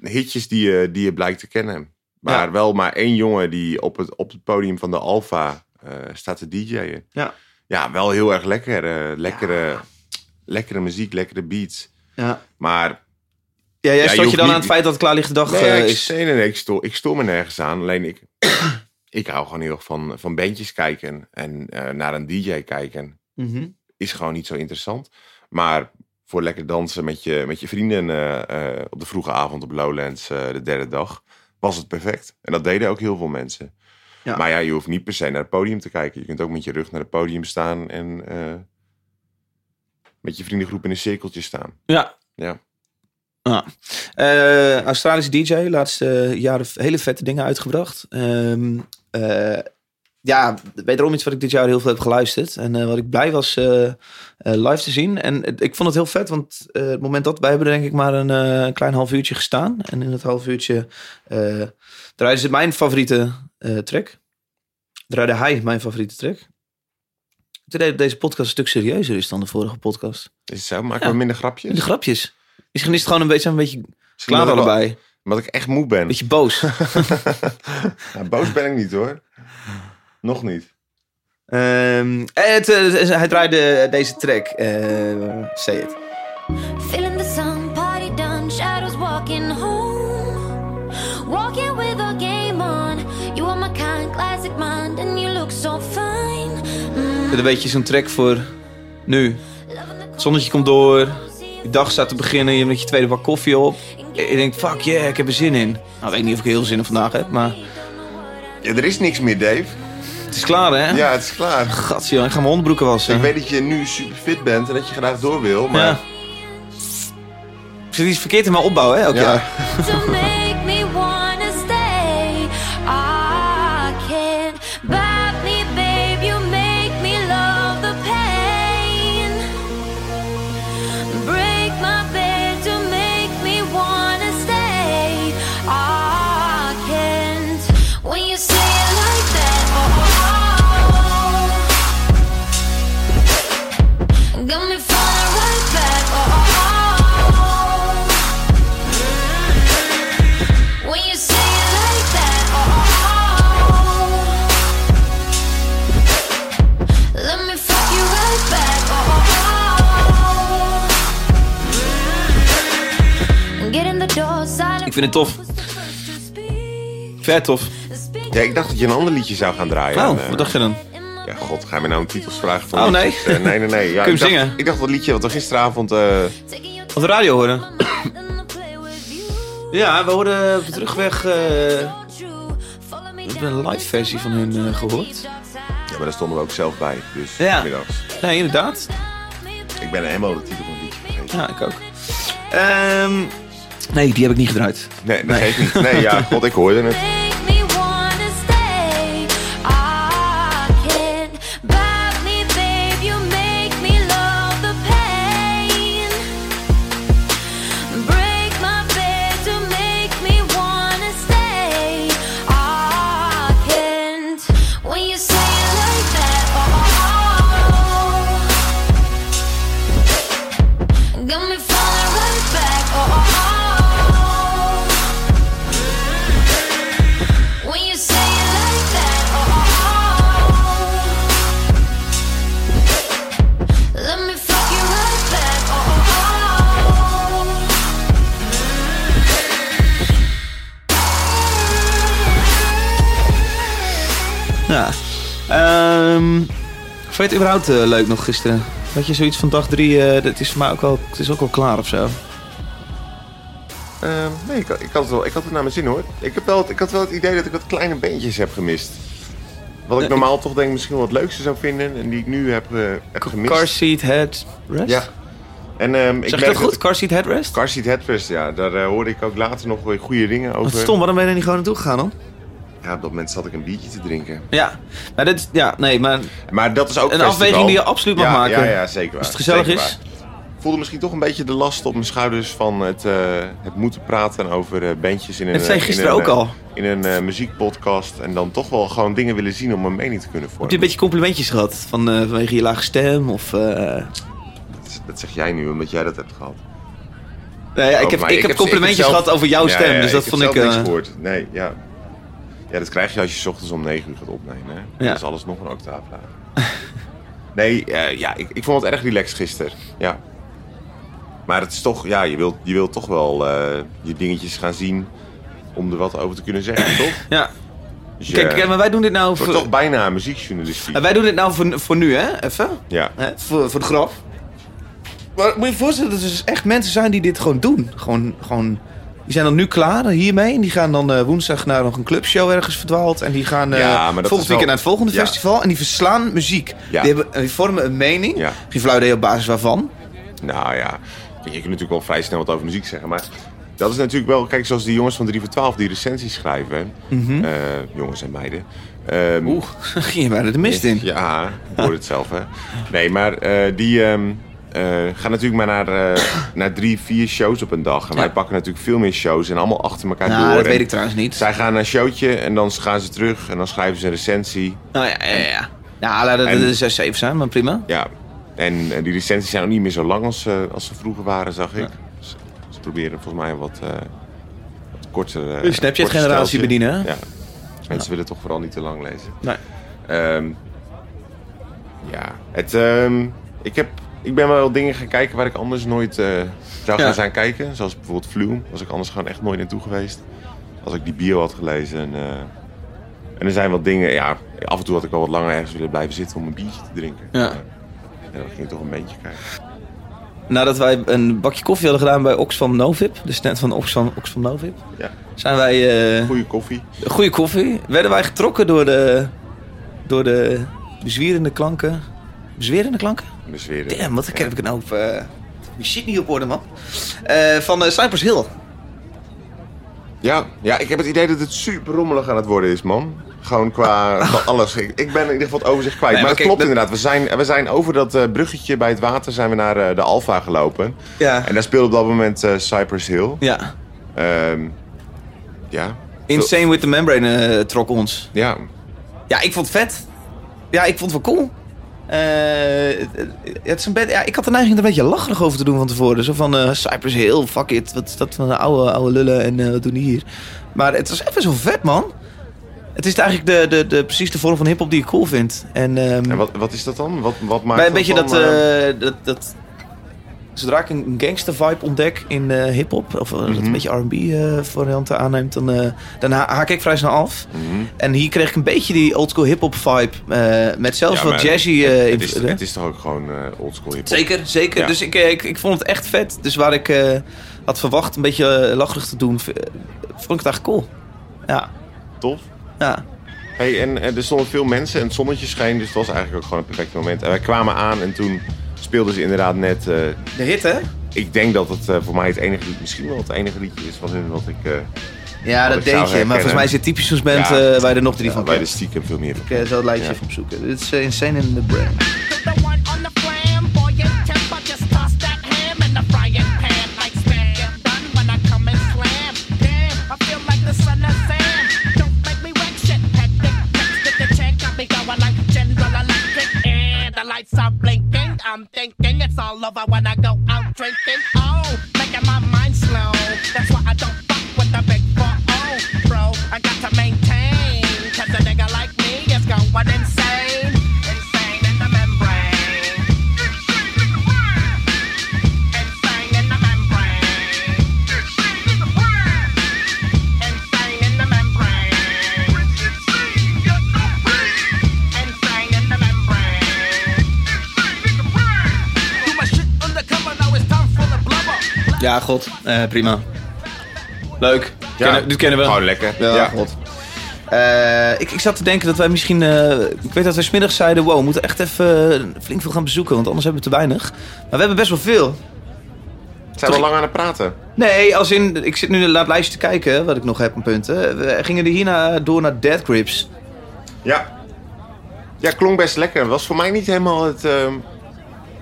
S2: hitjes die je, die je blijkt te kennen. Maar
S1: Ja.
S2: wel maar één jongen die op het, op het podium van de Alfa eh, staat te DJ'en.
S1: Ja.
S2: Ja, wel heel erg lekker. eh, lekkere, lekkere muziek, lekkere beats.
S1: Ja.
S2: Maar
S1: Ja, jij
S2: Ja, je
S1: dan
S2: niet-
S1: aan het feit dat het klaar lichte dag
S2: Nee,
S1: eh,
S2: ik,
S1: is.
S2: nee, nee, nee, ik stoor, ik stoor me nergens aan. Alleen ik, <clears throat> ik hou gewoon heel erg van, van bandjes kijken. En eh, naar een DJ kijken
S1: Mhm.
S2: is gewoon niet zo interessant. Maar voor lekker dansen met je, met je vrienden eh, eh, op de vroege avond op Lowlands eh, de derde dag was het perfect. En dat deden ook heel veel mensen.
S1: Ja.
S2: Maar ja, je hoeft niet per se naar het podium te kijken. Je kunt ook met je rug naar het podium staan en met je vriendengroep in een cirkeltje staan.
S1: Ja.
S2: Ja.
S1: Ah. Australische DJ, laatste jaren hele vette dingen uitgebracht. Ehm, eh, ja, wederom iets wat ik dit jaar heel veel heb geluisterd. En eh, wat ik blij was eh, eh, live te zien. En ik vond het heel vet, want het moment dat wij hebben er denk ik maar een klein half uurtje gestaan. En in dat half uurtje eh draaide ze mijn favoriete track. Draaide hij mijn favoriete track. Toen deed deze podcast een stuk serieuzer is dan de vorige podcast.
S2: Is het zo? Maken
S1: Ja.
S2: we minder grapjes?
S1: De grapjes. Misschien is het gewoon een beetje, een beetje klaar allebei.
S2: Omdat ik echt moe ben.
S1: Beetje boos. <laughs>
S2: Ja, boos ben ik niet hoor. Nog niet.
S1: Ehm, en het, eh, hij draaide deze track. eh say it.
S8: Feeling the sun, party done, shadows walking home. Walking with a game on. You are my kind, classic mind, and you look so fine. Mm,
S1: Dan weet je zo'n track voor nu. Het zonnetje komt door. Je dag staat te beginnen. Je hebt met je tweede bak koffie op. Je denkt, fuck yeah, ik heb er zin in. Nou, ik weet niet of ik er heel veel zin in vandaag heb, maar
S2: Ja, er is niks meer, Dave.
S1: Het is klaar, hè?
S2: Ja, het is klaar.
S1: Gat, joh, ik ga mijn onderbroeken wassen.
S2: Ik weet dat je nu super fit bent en dat je graag door wil, maar...
S1: Ja. Er zit iets verkeerd in mijn opbouw, hè, elk
S2: Ja.
S1: jaar. <laughs> vind het tof. Vet tof.
S2: Ja, ik dacht dat je een ander liedje zou gaan draaien.
S1: Oh,
S2: En, eh,
S1: wat dacht je dan?
S2: Ja, god, ga je me nou een titels vragen van
S1: Oh, nee.
S2: Eh, nee, nee, nee. Ja,
S1: Kun je hem
S2: dacht-
S1: zingen?
S2: Ik dacht dat liedje wat we gisteravond... eh,
S1: Op de radio horen. <coughs> Ja, we hoorden terugweg... eh, we hebben een live versie van hun eh, gehoord.
S2: ja, maar daar stonden we ook zelf bij. Dus
S1: Ja.
S2: middags.
S1: Ja, inderdaad.
S2: Ik ben helemaal de titel van het liedje vergeten.
S1: Ja, ik ook. Ehm, nee, die heb ik niet gedraaid.
S2: Nee, dat geeft niet. Nee, ja, <laughs> god, ik hoorde het.
S1: Je het überhaupt eh, leuk nog gisteren? Had je zoiets van dag drie, eh het is voor mij ook wel, het is ook wel klaar of zo?
S2: Ehm, nee, ik, ik, had het wel, ik had het naar mijn zin hoor. Ik, heb wel, ik had wel het idee dat ik wat kleine beentjes heb gemist. Wat ik normaal toch denk misschien wel het leukste zou vinden en die ik nu heb, eh, heb gemist.
S1: Car seat headrest?
S2: Ja. En, ehm, ik
S1: Zeg je dat goed? Car seat headrest?
S2: Car seat headrest, ja. Daar hoorde ik ook later nog goede dingen over.
S1: Wat stom, waarom ben je er niet gewoon naartoe gegaan dan?
S2: Ja, op dat moment zat ik een biertje te drinken.
S1: Ja, maar dit, ja, nee, maar
S2: Maar dat is ook
S1: Een
S2: festival.
S1: afweging die je absoluut mag
S2: ja,
S1: maken.
S2: Ja, ja, zeker waar.
S1: Als het gezellig
S2: Zeker
S1: is.
S2: waar. Ik voelde misschien toch een beetje de last op mijn schouders van het, eh, het moeten praten over eh, bandjes in een,
S1: Dat zei
S2: eh,
S1: gisteren
S2: in een,
S1: ook al.
S2: In een muziekpodcast. En dan toch wel gewoon dingen willen zien om een mening te kunnen
S1: heb
S2: vormen.
S1: je een beetje complimentjes gehad? Van, vanwege je lage stem of...
S2: dat, dat zeg jij nu, omdat jij dat hebt gehad.
S1: Nee, ja, ik
S2: Oh,
S1: heb, ik heb complimentjes
S2: zelf-
S1: gehad over jouw stem,
S2: ja,
S1: dus dat
S2: ik
S1: vond
S2: heb
S1: ik...
S2: zelf niks
S1: eh,
S2: gehoord. Nee, ja. Ja, dat krijg je als je ochtends om 9 uur gaat opnemen. Hè?
S1: Ja.
S2: Dat is alles nog een octaaf lager. <laughs> nee, eh, ja, ik, ik vond het erg relaxed gisteren. Ja. Maar het is toch, ja, je wilt, je wilt toch wel eh, je dingetjes gaan zien om er wat over te kunnen zeggen, <clears throat> toch?
S1: ja.
S2: Dus je-
S1: Kijk, maar wij doen dit nou voor...
S2: toch bijna muziekjournalistiek.
S1: Eh, Wij doen dit nou voor, voor nu, hè? Even.
S2: Ja.
S1: Hè? Voor, voor de grap. Maar moet je je voorstellen dat er dus echt mensen zijn die dit gewoon doen. Gewoon, gewoon, die zijn dan nu klaar hiermee. En die gaan dan eh, woensdag naar nog een clubshow ergens verdwaald. En die gaan eh
S2: Ja,
S1: volgend weekend naar het volgende
S2: Ja.
S1: festival. En die verslaan muziek.
S2: Ja.
S1: Die, hebben, die vormen een mening.
S2: Ja.
S1: Geen flauw op basis waarvan.
S2: Nou ja, je kunt natuurlijk wel vrij snel wat over muziek zeggen, maar dat is natuurlijk wel, kijk, zoals die jongens van 3 voor 12 die recensies schrijven,
S1: Mhm.
S2: eh, jongens en meiden, Ehm,
S1: Oeh, <laughs> ging je bijna de mist in.
S2: Ja, ik hoor het zelf, hè. Nee, maar die ehm, eh, gaan natuurlijk maar naar, eh, <coughs> naar drie, vier shows op een dag. En
S1: Ja.
S2: wij pakken natuurlijk veel meer shows en allemaal achter elkaar
S1: Nou,
S2: door.
S1: dat
S2: En
S1: weet ik trouwens niet.
S2: Zij gaan naar een showtje en dan gaan ze terug en dan schrijven ze een recensie.
S1: Nou ja, ja, ja. Ja, de 6, 7 zijn, maar prima.
S2: Ja, en, eh, die recensies zijn ook niet meer zo lang als, eh, als ze vroeger waren, zag ik. Ze, ze proberen volgens mij wat, eh wat korter... eh,
S1: De Snapchat-generatie bedienen, hè?
S2: Ja. Mensen willen toch vooral niet te lang lezen.
S1: Nee.
S2: Ehm, ja, het, ehm, ik, heb, ik ben wel dingen gaan kijken waar ik anders nooit eh, zou gaan
S1: Ja.
S2: zijn kijken. Zoals bijvoorbeeld Flume. Was ik anders gewoon echt nooit naartoe geweest. Als ik die bio had gelezen. En, eh, en er zijn wat dingen, ja, af en toe had ik wel wat langer ergens willen blijven zitten om een biertje te drinken.
S1: Ja.
S2: En dan ging ik toch een beetje kijken.
S1: Nadat wij een bakje koffie hadden gedaan bij Oxfam Novib, de stand van Oxfam, Oxfam Novib,
S2: Ja.
S1: zijn wij... eh
S2: Goeie koffie.
S1: goede koffie. Werden wij getrokken door de, door de bezwierende klanken. Bezwerende klanken?
S2: Bezweren.
S1: Damn, wat heb ik nou op... eh die shit niet op orde, man. Eh, van eh, Cypress Hill.
S2: Ja, ja, ik heb het idee dat het super rommelig aan het worden is, man. Gewoon qua, <laughs> alles. Ik, ik ben in ieder geval het overzicht kwijt.
S1: Nee,
S2: maar
S1: maar
S2: het klopt
S1: dat-
S2: inderdaad. We zijn, we zijn over dat eh, bruggetje bij het water zijn we naar eh, de Alfa gelopen.
S1: Ja.
S2: En daar speelde op dat moment eh, Cypress Hill.
S1: Ja.
S2: Ehm, ja.
S1: Insane with the Membrane eh, trok ons.
S2: Ja.
S1: Ja, ik vond het vet. Ja, ik vond het wel cool. Eh, het- is een ja, ik had de neiging er een beetje lacherig over te doen van tevoren. Zo van eh, Cypress Hill, fuck it. Wat is dat van de oude, oude lullen en eh, wat doen die hier? Maar het was even zo vet, man. Het is eigenlijk de, de, de, precies de vorm van hip-hop die ik cool vind. En, ehm,
S2: En wat, wat is dat dan? Wat, wat maakt
S1: bij een beetje
S2: dan,
S1: dat,
S2: eh,
S1: dat, dat. Zodra ik een gangster vibe ontdek in eh hip-hop, of eh, dat
S2: Mhm.
S1: een beetje RB eh varianten aanneemt, dan, dan ha- haak ik vrij snel af.
S2: mhm.
S1: En hier kreeg ik een beetje die oldschool hip-hop vibe. met zelfs
S2: Ja,
S1: wat jazzy
S2: het, het, is, het is toch ook gewoon oldschool hip
S1: Zeker, zeker.
S2: Ja.
S1: Dus ik, ik, ik vond het echt vet. Dus waar ik had verwacht een beetje lacherig te doen, vond ik het eigenlijk cool. Ja,
S2: Tof.
S1: ja.
S2: Hey, en, er stonden veel mensen en het zonnetje scheen, dus het was eigenlijk ook gewoon een perfect moment. En wij kwamen aan en toen speelden ze inderdaad net... eh,
S1: De hit, hè?
S2: ik denk dat het eh, voor mij het enige lied, misschien wel het enige liedje is van hun wat ik... eh,
S1: Ja,
S2: Wat
S1: dat
S2: ik zou
S1: denk je. Maar volgens mij zit typisch zo'n band
S2: Ja.
S1: eh, waar je er nog drie
S2: ja,
S1: van kent.
S2: de stiekem veel meer van
S1: Ik zal het lijstje
S2: Ja.
S1: even opzoeken. Dit is eh, Insane in the Brain.
S6: The one on the flamboyant temper, just toss that ham in the frying pan. Like spam, get done when I come and slam. Damn, I feel like the son of Sam. Don't make me wreck shit, hectic. Next to the check, got me going like General Electric. And the lights are blinking. I'm thinking it's all over when I go out drinking. Oh,
S1: Ja, god. Eh, prima. Leuk.
S2: Ja,
S1: Kennen- dit kennen we.
S2: Gewoon lekker.
S1: Ja,
S2: Ja.
S1: god. Eh, ik, ik zat te denken dat wij misschien... eh, ik weet dat wij smiddags zeiden... Wow, we moeten echt even flink veel gaan bezoeken. Want anders hebben we te weinig. Maar we hebben best wel veel.
S2: Zijn we al lang aan het praten?
S1: Nee, als in... Ik zit nu naar het lijstje te kijken. Wat ik nog heb aan punten. We gingen er hierna door naar Dead Grips.
S2: Ja. Ja, klonk best lekker. Was voor mij niet helemaal het, ehm,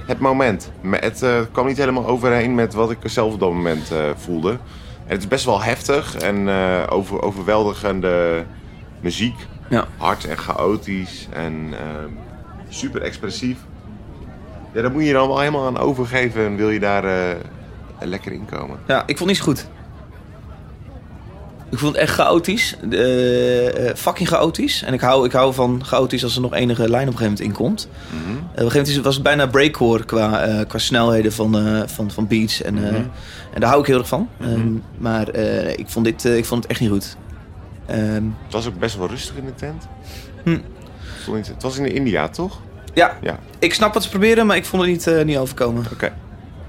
S2: het moment. Me- Het eh, kwam niet helemaal overeen met wat ik zelf op dat moment eh, voelde. En het is best wel heftig en over, overweldigende muziek.
S1: Ja.
S2: Hard en chaotisch en ehm, super expressief. Ja, daar moet je dan wel helemaal aan overgeven en wil je daar lekker in komen.
S1: Ja, ik vond niet zo goed. Ik vond het echt chaotisch. Eh, fucking chaotisch. En ik hou, ik hou van chaotisch als er nog enige lijn op een gegeven moment in komt.
S2: Mhm.
S1: Eh, op een gegeven moment was het bijna breakcore qua, qua snelheden van, van, van beats. En,
S2: Mhm.
S1: en daar hou ik heel erg van. Ehm, maar ik, vond dit, ik vond het echt niet goed. Ehm,
S2: Het was ook best wel rustig in de tent.
S1: Hm.
S2: Het was in India, toch?
S1: ja,
S2: Ja,
S1: ik snap wat ze proberen, maar ik vond het niet, niet overkomen.
S2: oké.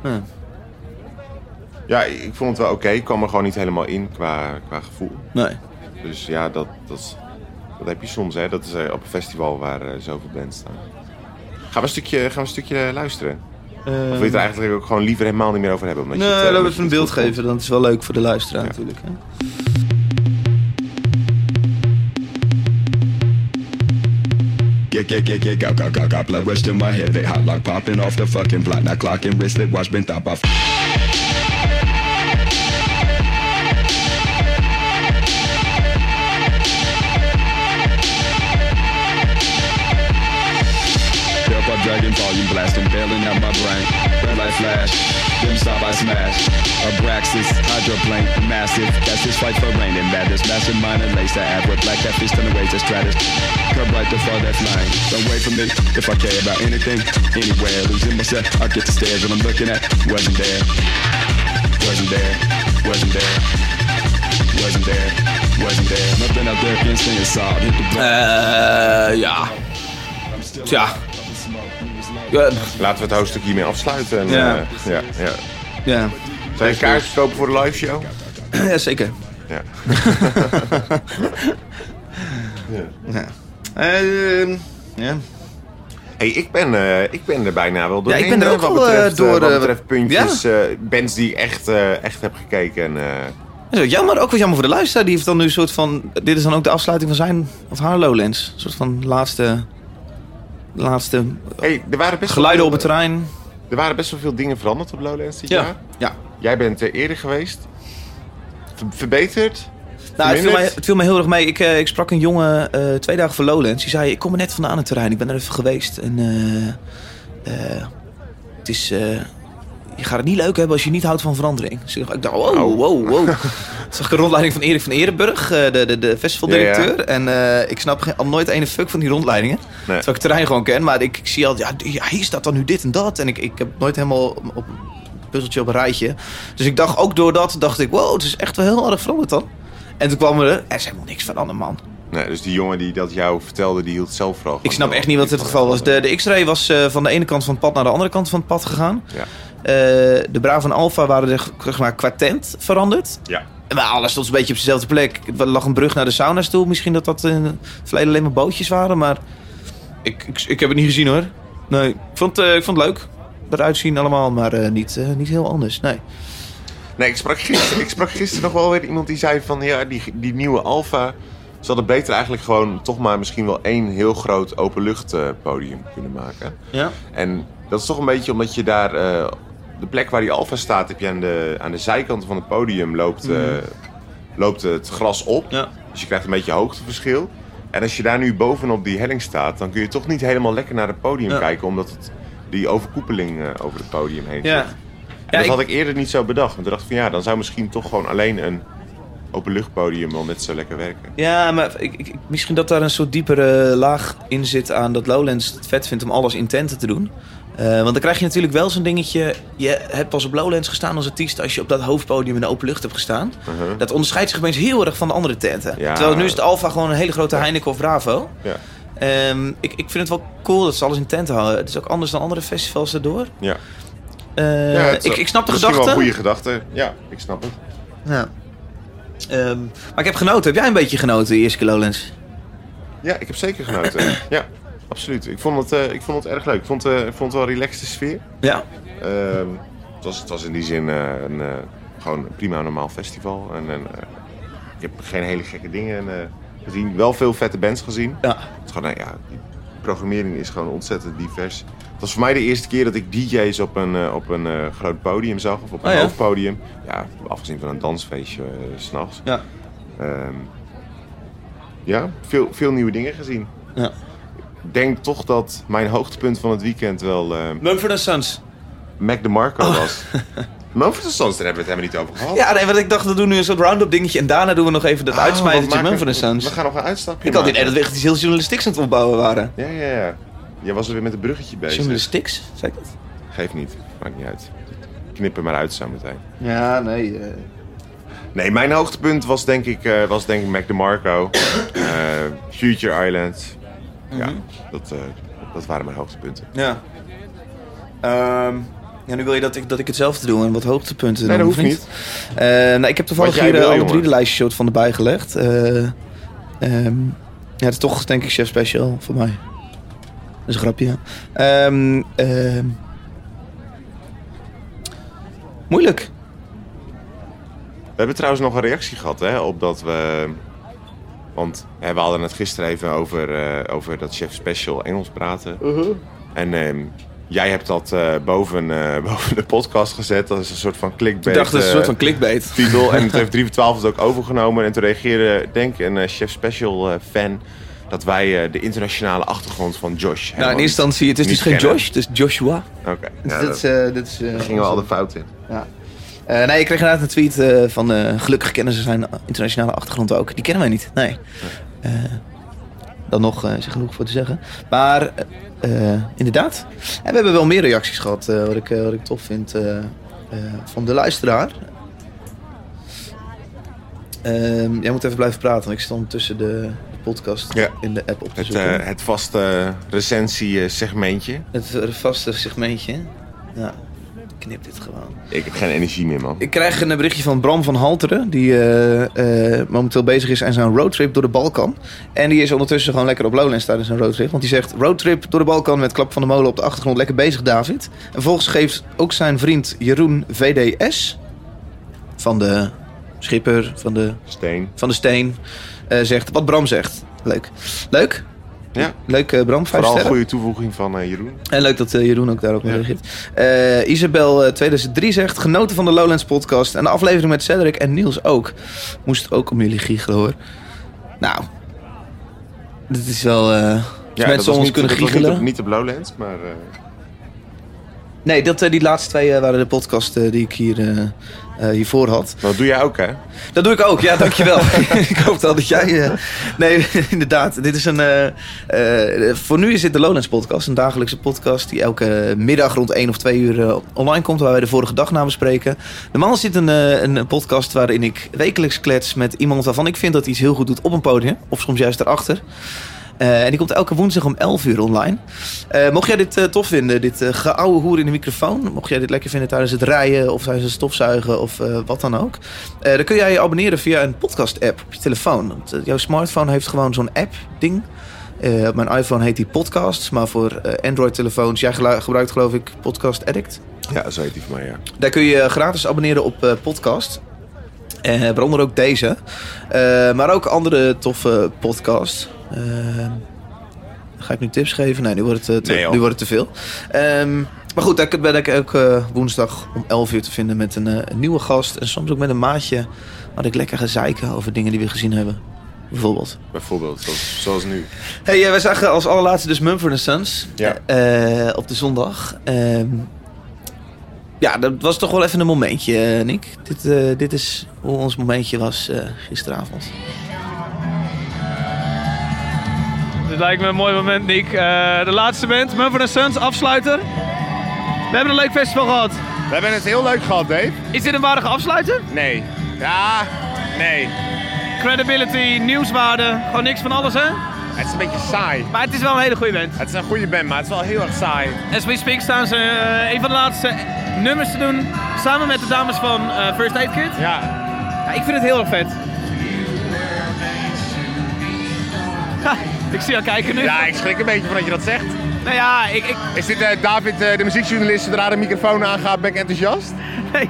S1: Ja.
S2: Ja, ik vond het wel oké. Ik kwam er gewoon niet helemaal in qua, qua gevoel.
S1: Nee.
S2: Dus ja, dat, dat, dat heb je soms, hè. Dat is eh, op een festival waar eh, zoveel bands staan. Gaan we een stukje, gaan we een stukje luisteren? Of wil je het er eigenlijk ook gewoon liever helemaal niet meer over hebben? Omdat
S1: Nee,
S2: eh,
S1: laten we even een beeld geven. Dat is wel leuk voor de luisteraar
S2: Ja.
S1: natuurlijk. Hè?
S9: kick, kick, kick, kick, got, got, got, got blood rush to my head. They hot lock popping off the fucking block. Now clocking wristlet watch been top off. Blasting, bailing out my brain. Red light flash, them stop I smash. Abraxas, hydroplane, massive. That's this fight for rain and madness. Mastermind and lace the ab with black catfish turn away to stratus. Come right to fall that flying. Don't wait for me if I care about anything, anywhere. Losing myself, I get the stairs when I'm looking at. Wasn't there, wasn't there, wasn't there, wasn't there, wasn't there. Nothing out there can sing a song. Hit the
S3: Eh, ja. Tja. Ja,
S2: Laten we het hoofdstuk hiermee afsluiten. En,
S3: Ja.
S2: eh, ja, ja.
S3: ja.
S2: Zijn je kaartjes kopen voor de live show? <clears throat>
S1: ja, zeker. <laughs>
S2: Ja.
S1: Ja. Ehm, ja.
S2: Hey, ik ben, eh, ik ben er bijna wel doorheen.
S1: ik ben er
S2: hè,
S1: ook
S2: wat
S1: wel, eh,
S2: betreft,
S1: door,
S2: eh, wat
S1: eh,
S2: betreft puntjes. eh, bands die ik echt, eh, echt heb gekeken. Eh,
S1: ook jammer, ook wel jammer voor de luisteraar. Die heeft dan nu een soort van... Dit is dan ook de afsluiting van zijn of haar Lowlands. Een soort van laatste... Laatste
S2: hey, er waren best
S1: geluiden op het
S2: veel,
S1: terrein.
S2: Er waren best wel veel dingen veranderd op Lowlands dit
S1: Ja.
S2: jaar.
S1: Ja.
S2: Jij bent er eerder geweest. Ver- verbeterd.
S1: Nou, het viel, mij,
S2: Verminderd?
S1: het viel mij heel erg mee. Ik, eh, ik sprak een jongen eh, twee dagen voor Lowlands. Die zei, ik kom er net vandaan het terrein. Ik ben er even geweest. En eh, eh, het is... je gaat het niet leuk hebben als je niet houdt van verandering. Dus ik dacht, wow, wow, wow. Toen <laughs> zag ik een rondleiding van Erik van Erenburg, eh, de, de, de festivaldirecteur. En eh, ik snap geen- al nooit ene fuck van die rondleidingen.
S2: Nee.
S1: Terwijl ik het terrein gewoon ken. Maar ik, ik zie al, ja, hier staat dan nu dit en dat. En ik, ik heb nooit helemaal op een puzzeltje op een rijtje. Dus ik dacht ook door dat, dacht ik, wow, het is echt wel heel erg veranderd dan. En toen kwam er, er is helemaal niks veranderd, man.
S2: Nee, dus die jongen die dat jou vertelde, die hield zelf vooral.
S1: Ik snap echt niet wat het geval was. De, de X-ray was eh, van de ene kant van het pad naar de andere kant van het pad gegaan.
S2: Ja.
S1: Eh, de Bravo en Alpha waren er, zeg maar, qua tent veranderd.
S2: Ja.
S1: Maar alles stond een beetje op dezelfde plek. Er lag een brug naar de sauna's toe. Misschien dat dat in het verleden alleen maar bootjes waren. Maar ik, ik, ik heb het niet gezien hoor. Nee, ik vond, eh, ik vond het leuk. Eruit zien allemaal, maar eh, niet, niet heel anders. Nee.
S2: Nee, ik sprak, gisteren, ik sprak gisteren nog wel weer iemand die zei van... Ja, die, die nieuwe Alfa... Ze hadden beter eigenlijk gewoon toch maar misschien wel één heel groot openluchtpodium kunnen maken.
S1: Ja.
S2: En dat is toch een beetje omdat je daar... de plek waar die Alfa staat, heb je aan de, aan de zijkanten van het podium loopt, eh, loopt het gras op.
S1: Ja.
S2: Dus je krijgt een beetje hoogteverschil. En als je daar nu bovenop die helling staat, dan kun je toch niet helemaal lekker naar het podium
S1: Ja.
S2: kijken. Omdat het, die overkoepeling eh, over het podium heen
S1: Ja.
S2: zit. En
S1: Ja,
S2: dat
S1: ik-
S2: had ik eerder niet zo bedacht. Want ik dacht van ja, dan zou misschien toch gewoon alleen een openluchtpodium wel net zo lekker werken.
S1: Ja, maar ik, ik, misschien dat daar een soort diepere laag in zit aan dat Lowlands het vet vindt om alles in tenten te doen. Eh, want dan krijg je natuurlijk wel zo'n dingetje. Je hebt pas op Lowlands gestaan als artiest als je op dat hoofdpodium in de open lucht hebt gestaan.
S2: Uh-huh.
S1: Dat onderscheidt zich opeens heel erg van de andere tenten.
S2: Ja.
S1: Terwijl nu is het Alpha gewoon een hele grote Heineken of Bravo.
S2: Ja.
S1: Ehm, ik, ik vind het wel cool dat ze alles in tenten houden. Het is ook anders dan andere festivals daardoor.
S2: Ja.
S1: Eh,
S2: ja
S1: ik, ik snap de gedachte.
S2: wel een goede gedachte. Ja, ik snap het.
S1: Ja. Ehm, maar ik heb genoten. Heb jij een beetje genoten, de eerste keer Lowlands?
S2: Ja, ik heb zeker genoten. <clears throat> ja, absoluut. Ik vond het, eh, ik vond het erg leuk. Ik vond, eh, ik vond het wel een relaxte sfeer.
S1: Ja.
S2: Ehm, het, was, het was in die zin eh, een, gewoon een prima normaal festival. En, en, ik heb geen hele gekke dingen gezien. Wel veel vette bands gezien.
S1: Ja.
S2: Het is gewoon, nou ja, die programmering is gewoon ontzettend divers. Het was voor mij de eerste keer dat ik DJ's op een, op een groot podium zag. Of op een
S1: Oh ja?
S2: hoofdpodium. Ja, afgezien van een dansfeestje s s'nachts.
S1: Ja.
S2: Ehm, ja, veel, veel nieuwe dingen gezien.
S1: Ja.
S2: Ik denk toch dat mijn hoogtepunt van het weekend wel eh
S1: Mumford Sons.
S2: Mac DeMarco was. <laughs> Mumford Sons, daar hebben we het helemaal niet over gehad.
S1: Oh. Ja, nee, want ik dacht, we doen nu een soort round-up dingetje. En daarna doen we nog even dat
S2: Oh,
S1: uitsmijtertje Mumford Sons.
S2: We gaan nog een uitstapje
S1: Ik had idee dat we echt iets heel journalistieks aan het opbouwen waren.
S2: Ja, ja, ja. Jij was er weer met een bruggetje bezig.
S1: Journalistieks? Zeg ik dat?
S2: Geeft niet. Maakt niet uit. Knip er maar uit zo meteen.
S1: Ja, nee. eh.
S2: Nee, mijn hoogtepunt was denk ik, eh, was denk ik Mac DeMarco. <coughs> eh Future Island. Ja, dat, eh, dat waren mijn hoogtepunten.
S1: Ja. Ehm, ja, nu wil je dat ik, dat ik hetzelfde doe en wat hoogtepunten
S2: Nee, dat hoeft niet.
S1: Eh, nou, ik heb toevallig hier eh,
S2: wil,
S1: alle drie de lijstjes soort van erbij gelegd. Eh, ehm, ja, het is toch denk ik chef special voor mij. Dat is een grapje. Ehm, ehm, moeilijk.
S2: We hebben trouwens nog een reactie gehad hè, op dat we Want hè, we hadden het gisteren even over, eh, over dat chef special Engels praten. En ehm, jij hebt dat eh, boven, eh, <laughs> boven de podcast gezet. Dat is een soort van clickbait.
S1: Ik dacht, dat is een soort van clickbait.
S2: titel. En toen <laughs> heeft 3 voor 12 het ook overgenomen. En toen reageerde, denk ik, een eh, Chef Special eh, fan... dat wij eh, de internationale achtergrond van Josh...
S1: Nou, in eerste instantie, het is dus geen. Josh, het is Joshua.
S2: Oké,
S1: Dus
S2: ja, dat- gingen we al de fout in.
S1: Ja. Eh, nee, ik kreeg inderdaad een tweet eh, van eh, gelukkig kennen ze zijn internationale achtergrond ook. Die kennen wij niet, nee. Dan nog is er genoeg voor te zeggen. Maar inderdaad, en we hebben wel meer reacties gehad, eh, wat, ik, wat ik tof vind van de luisteraar. Ehm, jij moet even blijven praten, want ik zit ondertussen de, podcast
S2: Ja.
S1: in de app op te
S2: Het,
S1: zoeken.
S2: het vaste recensie-segmentje.
S1: het vaste segmentje. Ja, knip dit gewoon.
S2: Ik heb geen energie meer, man.
S1: Ik krijg een berichtje van Bram van Halteren, die eh, eh, momenteel bezig is aan zijn roadtrip door de Balkan. En die is ondertussen gewoon lekker op Lowlands tijdens zijn roadtrip. Want die zegt, roadtrip door de Balkan met Klap van de Molen op de achtergrond. Lekker bezig, David. En vervolgens geeft ook zijn vriend Jeroen VDS, van de schipper, van de,
S2: Steen.
S1: van de Steen, eh, zegt wat Bram zegt. Leuk. Leuk?
S2: Ja,
S1: Leuk, eh, Bram. Vijf
S2: vooral een goede toevoeging van eh, Jeroen.
S1: En leuk dat eh, Jeroen ook daarop
S2: Ja.
S1: reageert. Isabel eh, 2003 zegt... Genoten van de Lowlands podcast. En de aflevering met Cedric en Niels ook. Moest ook om jullie giechelen hoor. Nou... Dit is wel...
S2: dat
S1: mensen ons
S2: niet-
S1: kunnen giechelen.
S2: Niet op, niet op Lowlands, maar...
S1: Nee, dat, die laatste twee waren de podcast die ik hier, eh, hiervoor had.
S2: dat doe jij ook, hè?
S1: Dat doe ik ook, ja, dankjewel. <laughs> <laughs> ik hoop al dat jij... eh, Nee, <laughs> inderdaad. Dit is een... eh, voor nu is dit de Lowlands podcast. Een dagelijkse podcast die elke middag rond 1 of 2 uur online komt. Waar wij de vorige dag naar bespreken. Normaal zit een, een podcast waarin ik wekelijks klets met iemand waarvan ik vind dat hij iets heel goed doet op een podium. Of soms juist daarachter. Eh, en die komt elke woensdag om 11 uur online. Eh, mocht jij dit eh, tof vinden, dit eh geouwe hoer in de microfoon. Mocht jij dit lekker vinden tijdens het rijden of tijdens het stofzuigen of wat dan ook. Dan kun jij je abonneren via een podcast-app op je telefoon. Want, jouw smartphone heeft gewoon zo'n app-ding. Op mijn iPhone heet die Podcasts, maar voor Android-telefoons, jij gebruikt geloof ik Podcast Addict.
S2: Ja, zo heet die van mij, ja.
S1: Daar kun je gratis abonneren op podcast. Waaronder ook deze. Maar ook andere toffe podcasts. Eh, ga ik nu tips geven? Nee, nu wordt het, eh, te,
S2: Nee,
S1: nu wordt het te veel. Ehm, maar goed, daar ben ik ook eh, woensdag om 11 uur te vinden met een, eh, een nieuwe gast. En soms ook met een maatje. Waar ik lekker ga zeiken over dingen die we gezien hebben. Bijvoorbeeld.
S2: Bijvoorbeeld, zoals, zoals nu.
S1: Hey, wij zagen als allerlaatste dus Mumford Sons
S2: Ja.
S1: eh, op de zondag. Ehm, ja, dat was toch wel even een momentje, Nick. Dit, dit is hoe ons momentje was gisteravond.
S3: Dit lijkt me een mooi moment, Nick. Eh, de laatste band, Mumford Sons, afsluiter. We hebben een leuk festival gehad.
S4: We hebben het heel leuk gehad, Dave.
S3: Is dit een waardige afsluiter?
S4: Nee. Ja, nee.
S3: Credibility, nieuwswaarde, gewoon niks van alles, hè?
S4: Het is een beetje saai.
S3: Maar het is wel een hele goede band.
S4: Het is een goede band, maar het is wel heel erg saai.
S3: As we speak staan ze eh, een van de laatste nummers te doen. Samen met de dames van eh, First Aid Kit.
S4: Ja.
S3: Ja, ik vind het heel erg vet. Ha, ik zie jou kijken nu.
S4: Ja, ik schrik een beetje van dat je dat zegt.
S3: Nou ja, ik, ik,
S4: Is dit eh, David, eh, de muziekjournalist, zodra de microfoon aangaat, ben ik enthousiast?
S3: nee,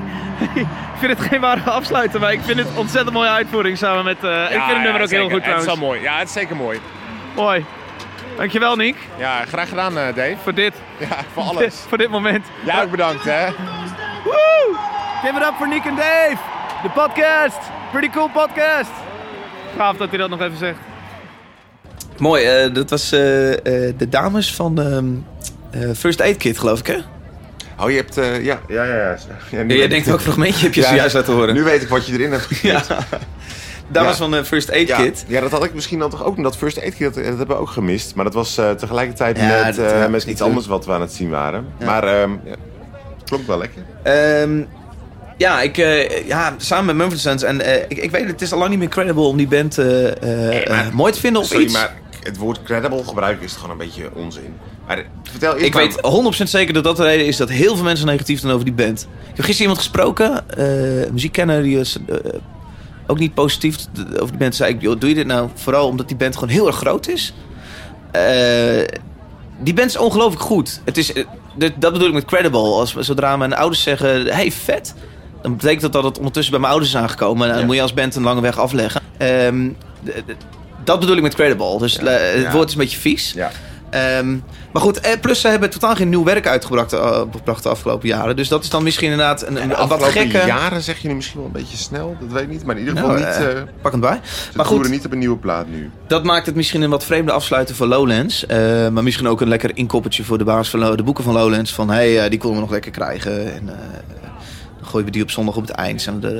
S3: ik vind het geen ware afsluiter, maar ik vind het ontzettend mooie uitvoering samen met... eh, ik vind het nummer ook heel goed
S4: Het is
S3: trouwens.
S4: wel mooi. Ja, het is zeker mooi.
S3: Mooi. Dankjewel Nick,
S4: Ja, graag gedaan, Dave.
S3: voor dit.
S4: Ja, voor alles. <laughs>
S3: voor dit moment.
S4: Jij ook bedankt, hè.
S3: Woe! Give it up voor Nick en Dave. De podcast. Pretty cool podcast. Gaaf dat hij dat nog even zegt.
S1: Mooi, eh, dat was eh, eh, de dames van ehm, eh, First Aid Kit, geloof ik, hè?
S2: Oh, je hebt... eh, ja, ja, ja. ja.
S1: jij
S2: ik-
S1: denkt ook fragmentje heb je <laughs>
S2: Ja,
S1: zojuist laten horen.
S2: Nu weet ik wat je erin hebt geknipt.
S1: ja. <laughs> Dames
S2: Ja.
S1: van First Aid
S2: Ja,
S1: Kit.
S2: ja, dat had ik misschien dan toch ook. Dat First Aid Kit, dat, dat hebben we ook gemist. Maar dat was eh, tegelijkertijd
S1: Ja,
S2: met,
S1: dat,
S2: eh,
S1: ja,
S2: met
S1: niet
S2: iets anders wat we aan het zien waren.
S1: Ja.
S2: Maar ehm ja, klonk wel lekker.
S1: Ehm, ja, ik, eh, ja, samen met Mumford Sons. En eh, ik, ik weet, het is al lang niet meer credible om die band eh, eh,
S2: maar-
S1: eh, mooi te vinden of
S2: Sorry,
S1: iets.
S2: maar het woord credible gebruiken is gewoon een beetje onzin. Maar vertel
S1: Ik weet 100% zeker dat dat de reden is dat heel veel mensen negatief zijn over die band. Ik heb gisteren iemand gesproken, een muziekkenner, die eh, ook niet positief over die band. Zei ik, doe je dit nou vooral omdat die band gewoon heel erg groot is? Eh, die band is ongelooflijk goed. Het is, dat bedoel ik met credible. Als, zodra mijn ouders zeggen, hey vet, dan betekent dat dat het ondertussen bij mijn ouders is aangekomen. En dan
S2: Ja.
S1: moet je als band een lange weg afleggen. Ehm, Dat bedoel ik met credible. Dus eh, het
S2: ja.
S1: woord is een beetje vies.
S2: Ja.
S1: Ehm, maar goed, eh, plus ze hebben totaal geen nieuw werk uitgebracht eh, de afgelopen jaren. Dus dat is dan misschien inderdaad een, een,
S2: De
S1: een wat gekke...
S2: jaren zeg je nu misschien wel een beetje snel. Dat weet ik niet. Maar in ieder geval
S1: Nou,
S2: niet...
S1: pak het bij.
S2: ze
S1: Maar goed,
S2: niet op een nieuwe plaat nu.
S1: dat maakt het misschien een wat vreemde afsluiter voor Lowlands. Maar misschien ook een lekker inkoppertje voor de baas van de boeken van Lowlands. Van, hé, hey, die konden we nog lekker krijgen. En dan gooien we die op zondag op het eind. Zijn we er,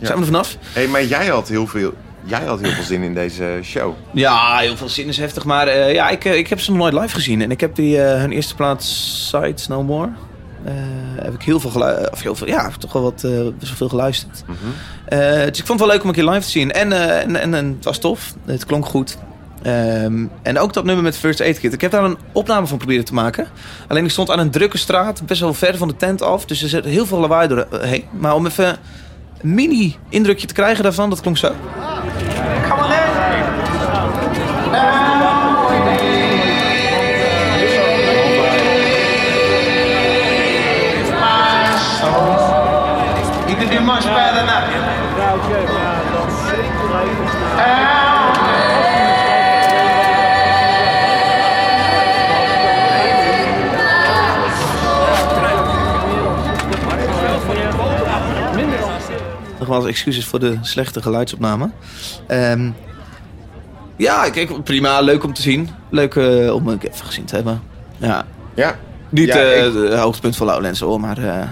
S1: zijn we er vanaf?
S2: Hé, maar jij had heel veel... Jij had heel veel zin in deze show.
S1: Ja, heel veel zin is heftig. Maar eh, ja, ik, eh, ik heb ze nog nooit live gezien. En ik heb die, eh, hun eerste plaats, Sights No More. heb ik heel veel geluisterd. Of heel veel, ja, toch wel wat, best veel geluisterd. Eh, dus ik vond het wel leuk om een keer live te zien. En, en, en, en het was tof. Het klonk goed. Ehm, en ook dat nummer met First Aid Kit. Ik heb daar een opname van proberen te maken. Alleen ik stond aan een drukke straat, best wel ver van de tent af. Dus er zit heel veel lawaai doorheen. Maar om even een mini-indrukje te krijgen daarvan, dat klonk zo. Nogmaals, excuses voor de slechte geluidsopname. Ehm, ja, kijk, prima. Leuk om te zien. Leuk eh, om het even gezien te hebben. Ja.
S2: Ja.
S1: Niet
S2: Ja,
S1: eh,
S2: ik-
S1: het hoogtepunt van Lowlands hoor, maar eh,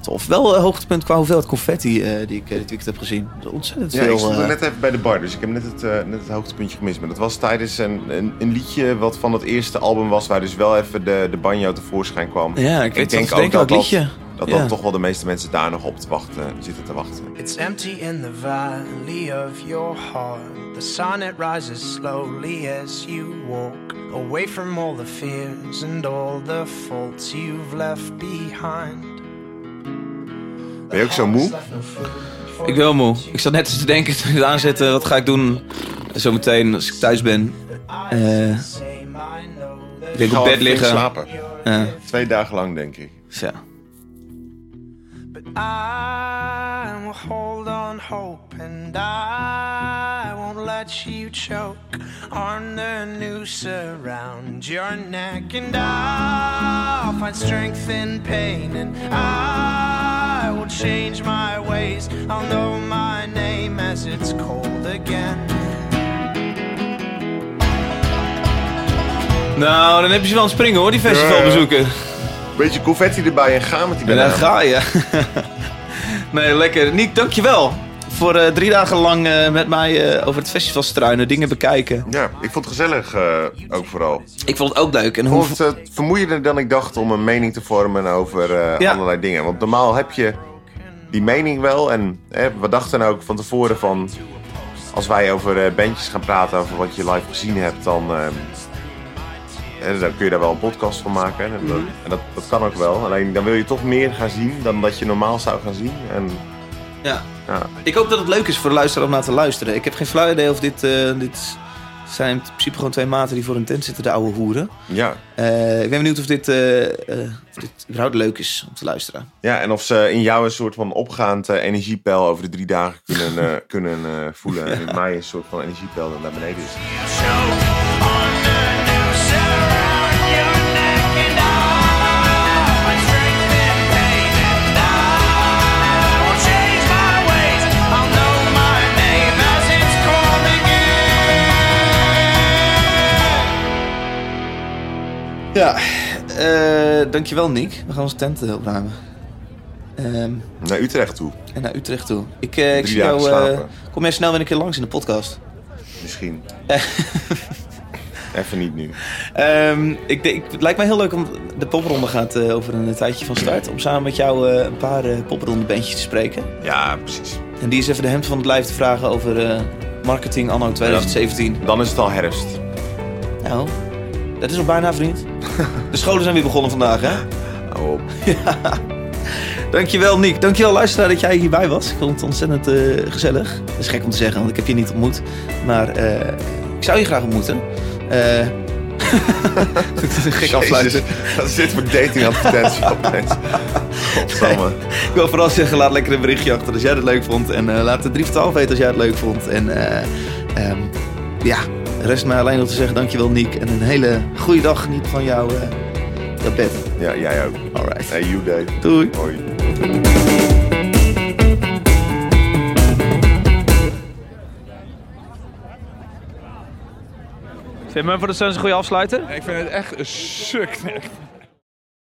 S1: tof. Wel een hoogtepunt qua hoeveelheid confetti eh, die ik eh, dit weekend heb gezien. Ontzettend
S2: Ja,
S1: veel.
S2: ik stond er
S1: eh,
S2: net even bij de bar, dus ik heb net het, eh, net het hoogtepuntje gemist. Maar dat was tijdens een, een, een liedje wat van het eerste album was, waar dus wel even de, de banjo tevoorschijn kwam.
S1: Ja, ik weet
S2: denk
S1: wat- denk
S2: ook
S1: welk
S2: dat,
S1: liedje.
S2: dat,
S1: Ja.
S2: dat toch wel de meeste mensen daar nog op te wachten, zitten te wachten.
S10: It's empty in the valley of your heart. The sun it rises slowly as you walk away from all the fears and all the faults you've left behind.
S2: Ben je ook zo moe?
S1: Ik ben wel moe. Ik zat net eens te denken <laughs> toen ik het aanzette, wat ga ik doen zometeen als ik thuis ben. Eh, ik denk op bed liggen.
S2: slapen.
S1: Ja.
S2: Twee dagen lang, denk ik.
S1: Ja.
S10: I will hold on hope and I won't let you choke on the noose around your neck and I'll find strength in pain and I will change my ways I'll know my name as it's cold again
S1: Nou, dan heb je ze wel aan het springen hoor, die festivalbezoeken.
S2: Beetje confetti erbij en gaan met die
S1: En dan
S2: banaan.
S1: ga je. Nee, lekker. Niek, dankjewel. Voor eh, drie dagen lang eh, met mij eh, over het festival struinen, dingen bekijken.
S2: Ja, ik vond het gezellig eh, ook vooral.
S1: Ik vond het ook leuk. En
S2: Ik
S1: hoe...
S2: vond het eh, vermoeiender dan ik dacht om een mening te vormen over eh,
S1: Ja.
S2: allerlei dingen. Want normaal heb je die mening wel. En hè, we dachten ook van tevoren van... Als wij over eh, bandjes gaan praten, over wat je live gezien hebt, dan, hè, dan kun je daar wel een podcast van maken. En, dat, en dat, dat kan ook wel. Alleen dan wil je toch meer gaan zien dan dat je normaal zou gaan zien. En,
S1: Ja.
S2: ja.
S1: Ik hoop dat het leuk is voor de luisteraar om naar te luisteren. Ik heb geen flauw idee of dit... eh, dit zijn in principe gewoon twee maten die voor een tent zitten, de oude hoeren.
S2: Ja.
S1: Eh, ik ben benieuwd of dit, eh, eh, of dit überhaupt leuk is om te luisteren.
S2: ja, en of ze in jou een soort van opgaand energiepeil over de drie dagen kunnen, eh, kunnen eh, voelen. <laughs> En in mij een soort van energiepeil dat naar beneden is.
S1: Dankjewel Nick. We gaan onze tent eh, opruimen. Ehm,
S2: Naar Utrecht toe,
S1: en naar Utrecht toe. Ik, eh, ik zie jou... eh, kom jij snel weer een keer langs in de podcast?
S2: misschien. <laughs> Even niet nu.
S1: Ehm, ik denk, het lijkt mij heel leuk om... De popronde gaat over een tijdje van start. Om samen met jou een paar eh popronde bandjes te spreken.
S2: Ja, precies.
S1: En die is even de hemd van het lijf te vragen over marketing anno 2017.
S2: Dan is het al herfst.
S1: Nou, dat is al bijna vriend. De scholen zijn weer begonnen vandaag, hè?
S2: Hou op. <laughs>
S1: Dankjewel Nick. Dankjewel luisteraar dat jij hierbij was. Ik vond het ontzettend eh, gezellig. Dat is gek om te zeggen, want ik heb je niet ontmoet. Maar eh, ik zou je graag ontmoeten. Eh dat is een gek afsluiten.
S2: Wat is dit voor datingadvertentie opeens? Godsamme. <laughs>
S1: Ik wil vooral zeggen, laat lekker een berichtje achter als jij het leuk vond. En eh, laat de 3 voor 12 weten als jij het leuk vond. En eh, ehm, ja, Rest mij alleen nog te zeggen dankjewel Nick. En een hele goede dag geniet van jouw eh, jouw bed.
S2: Ja, jij ook.
S1: Alright.
S2: Hey, you day.
S1: Doei.
S2: Hoi.
S3: Vind je voor de Suns een goede afsluiter?
S11: Ik vind het echt een suk.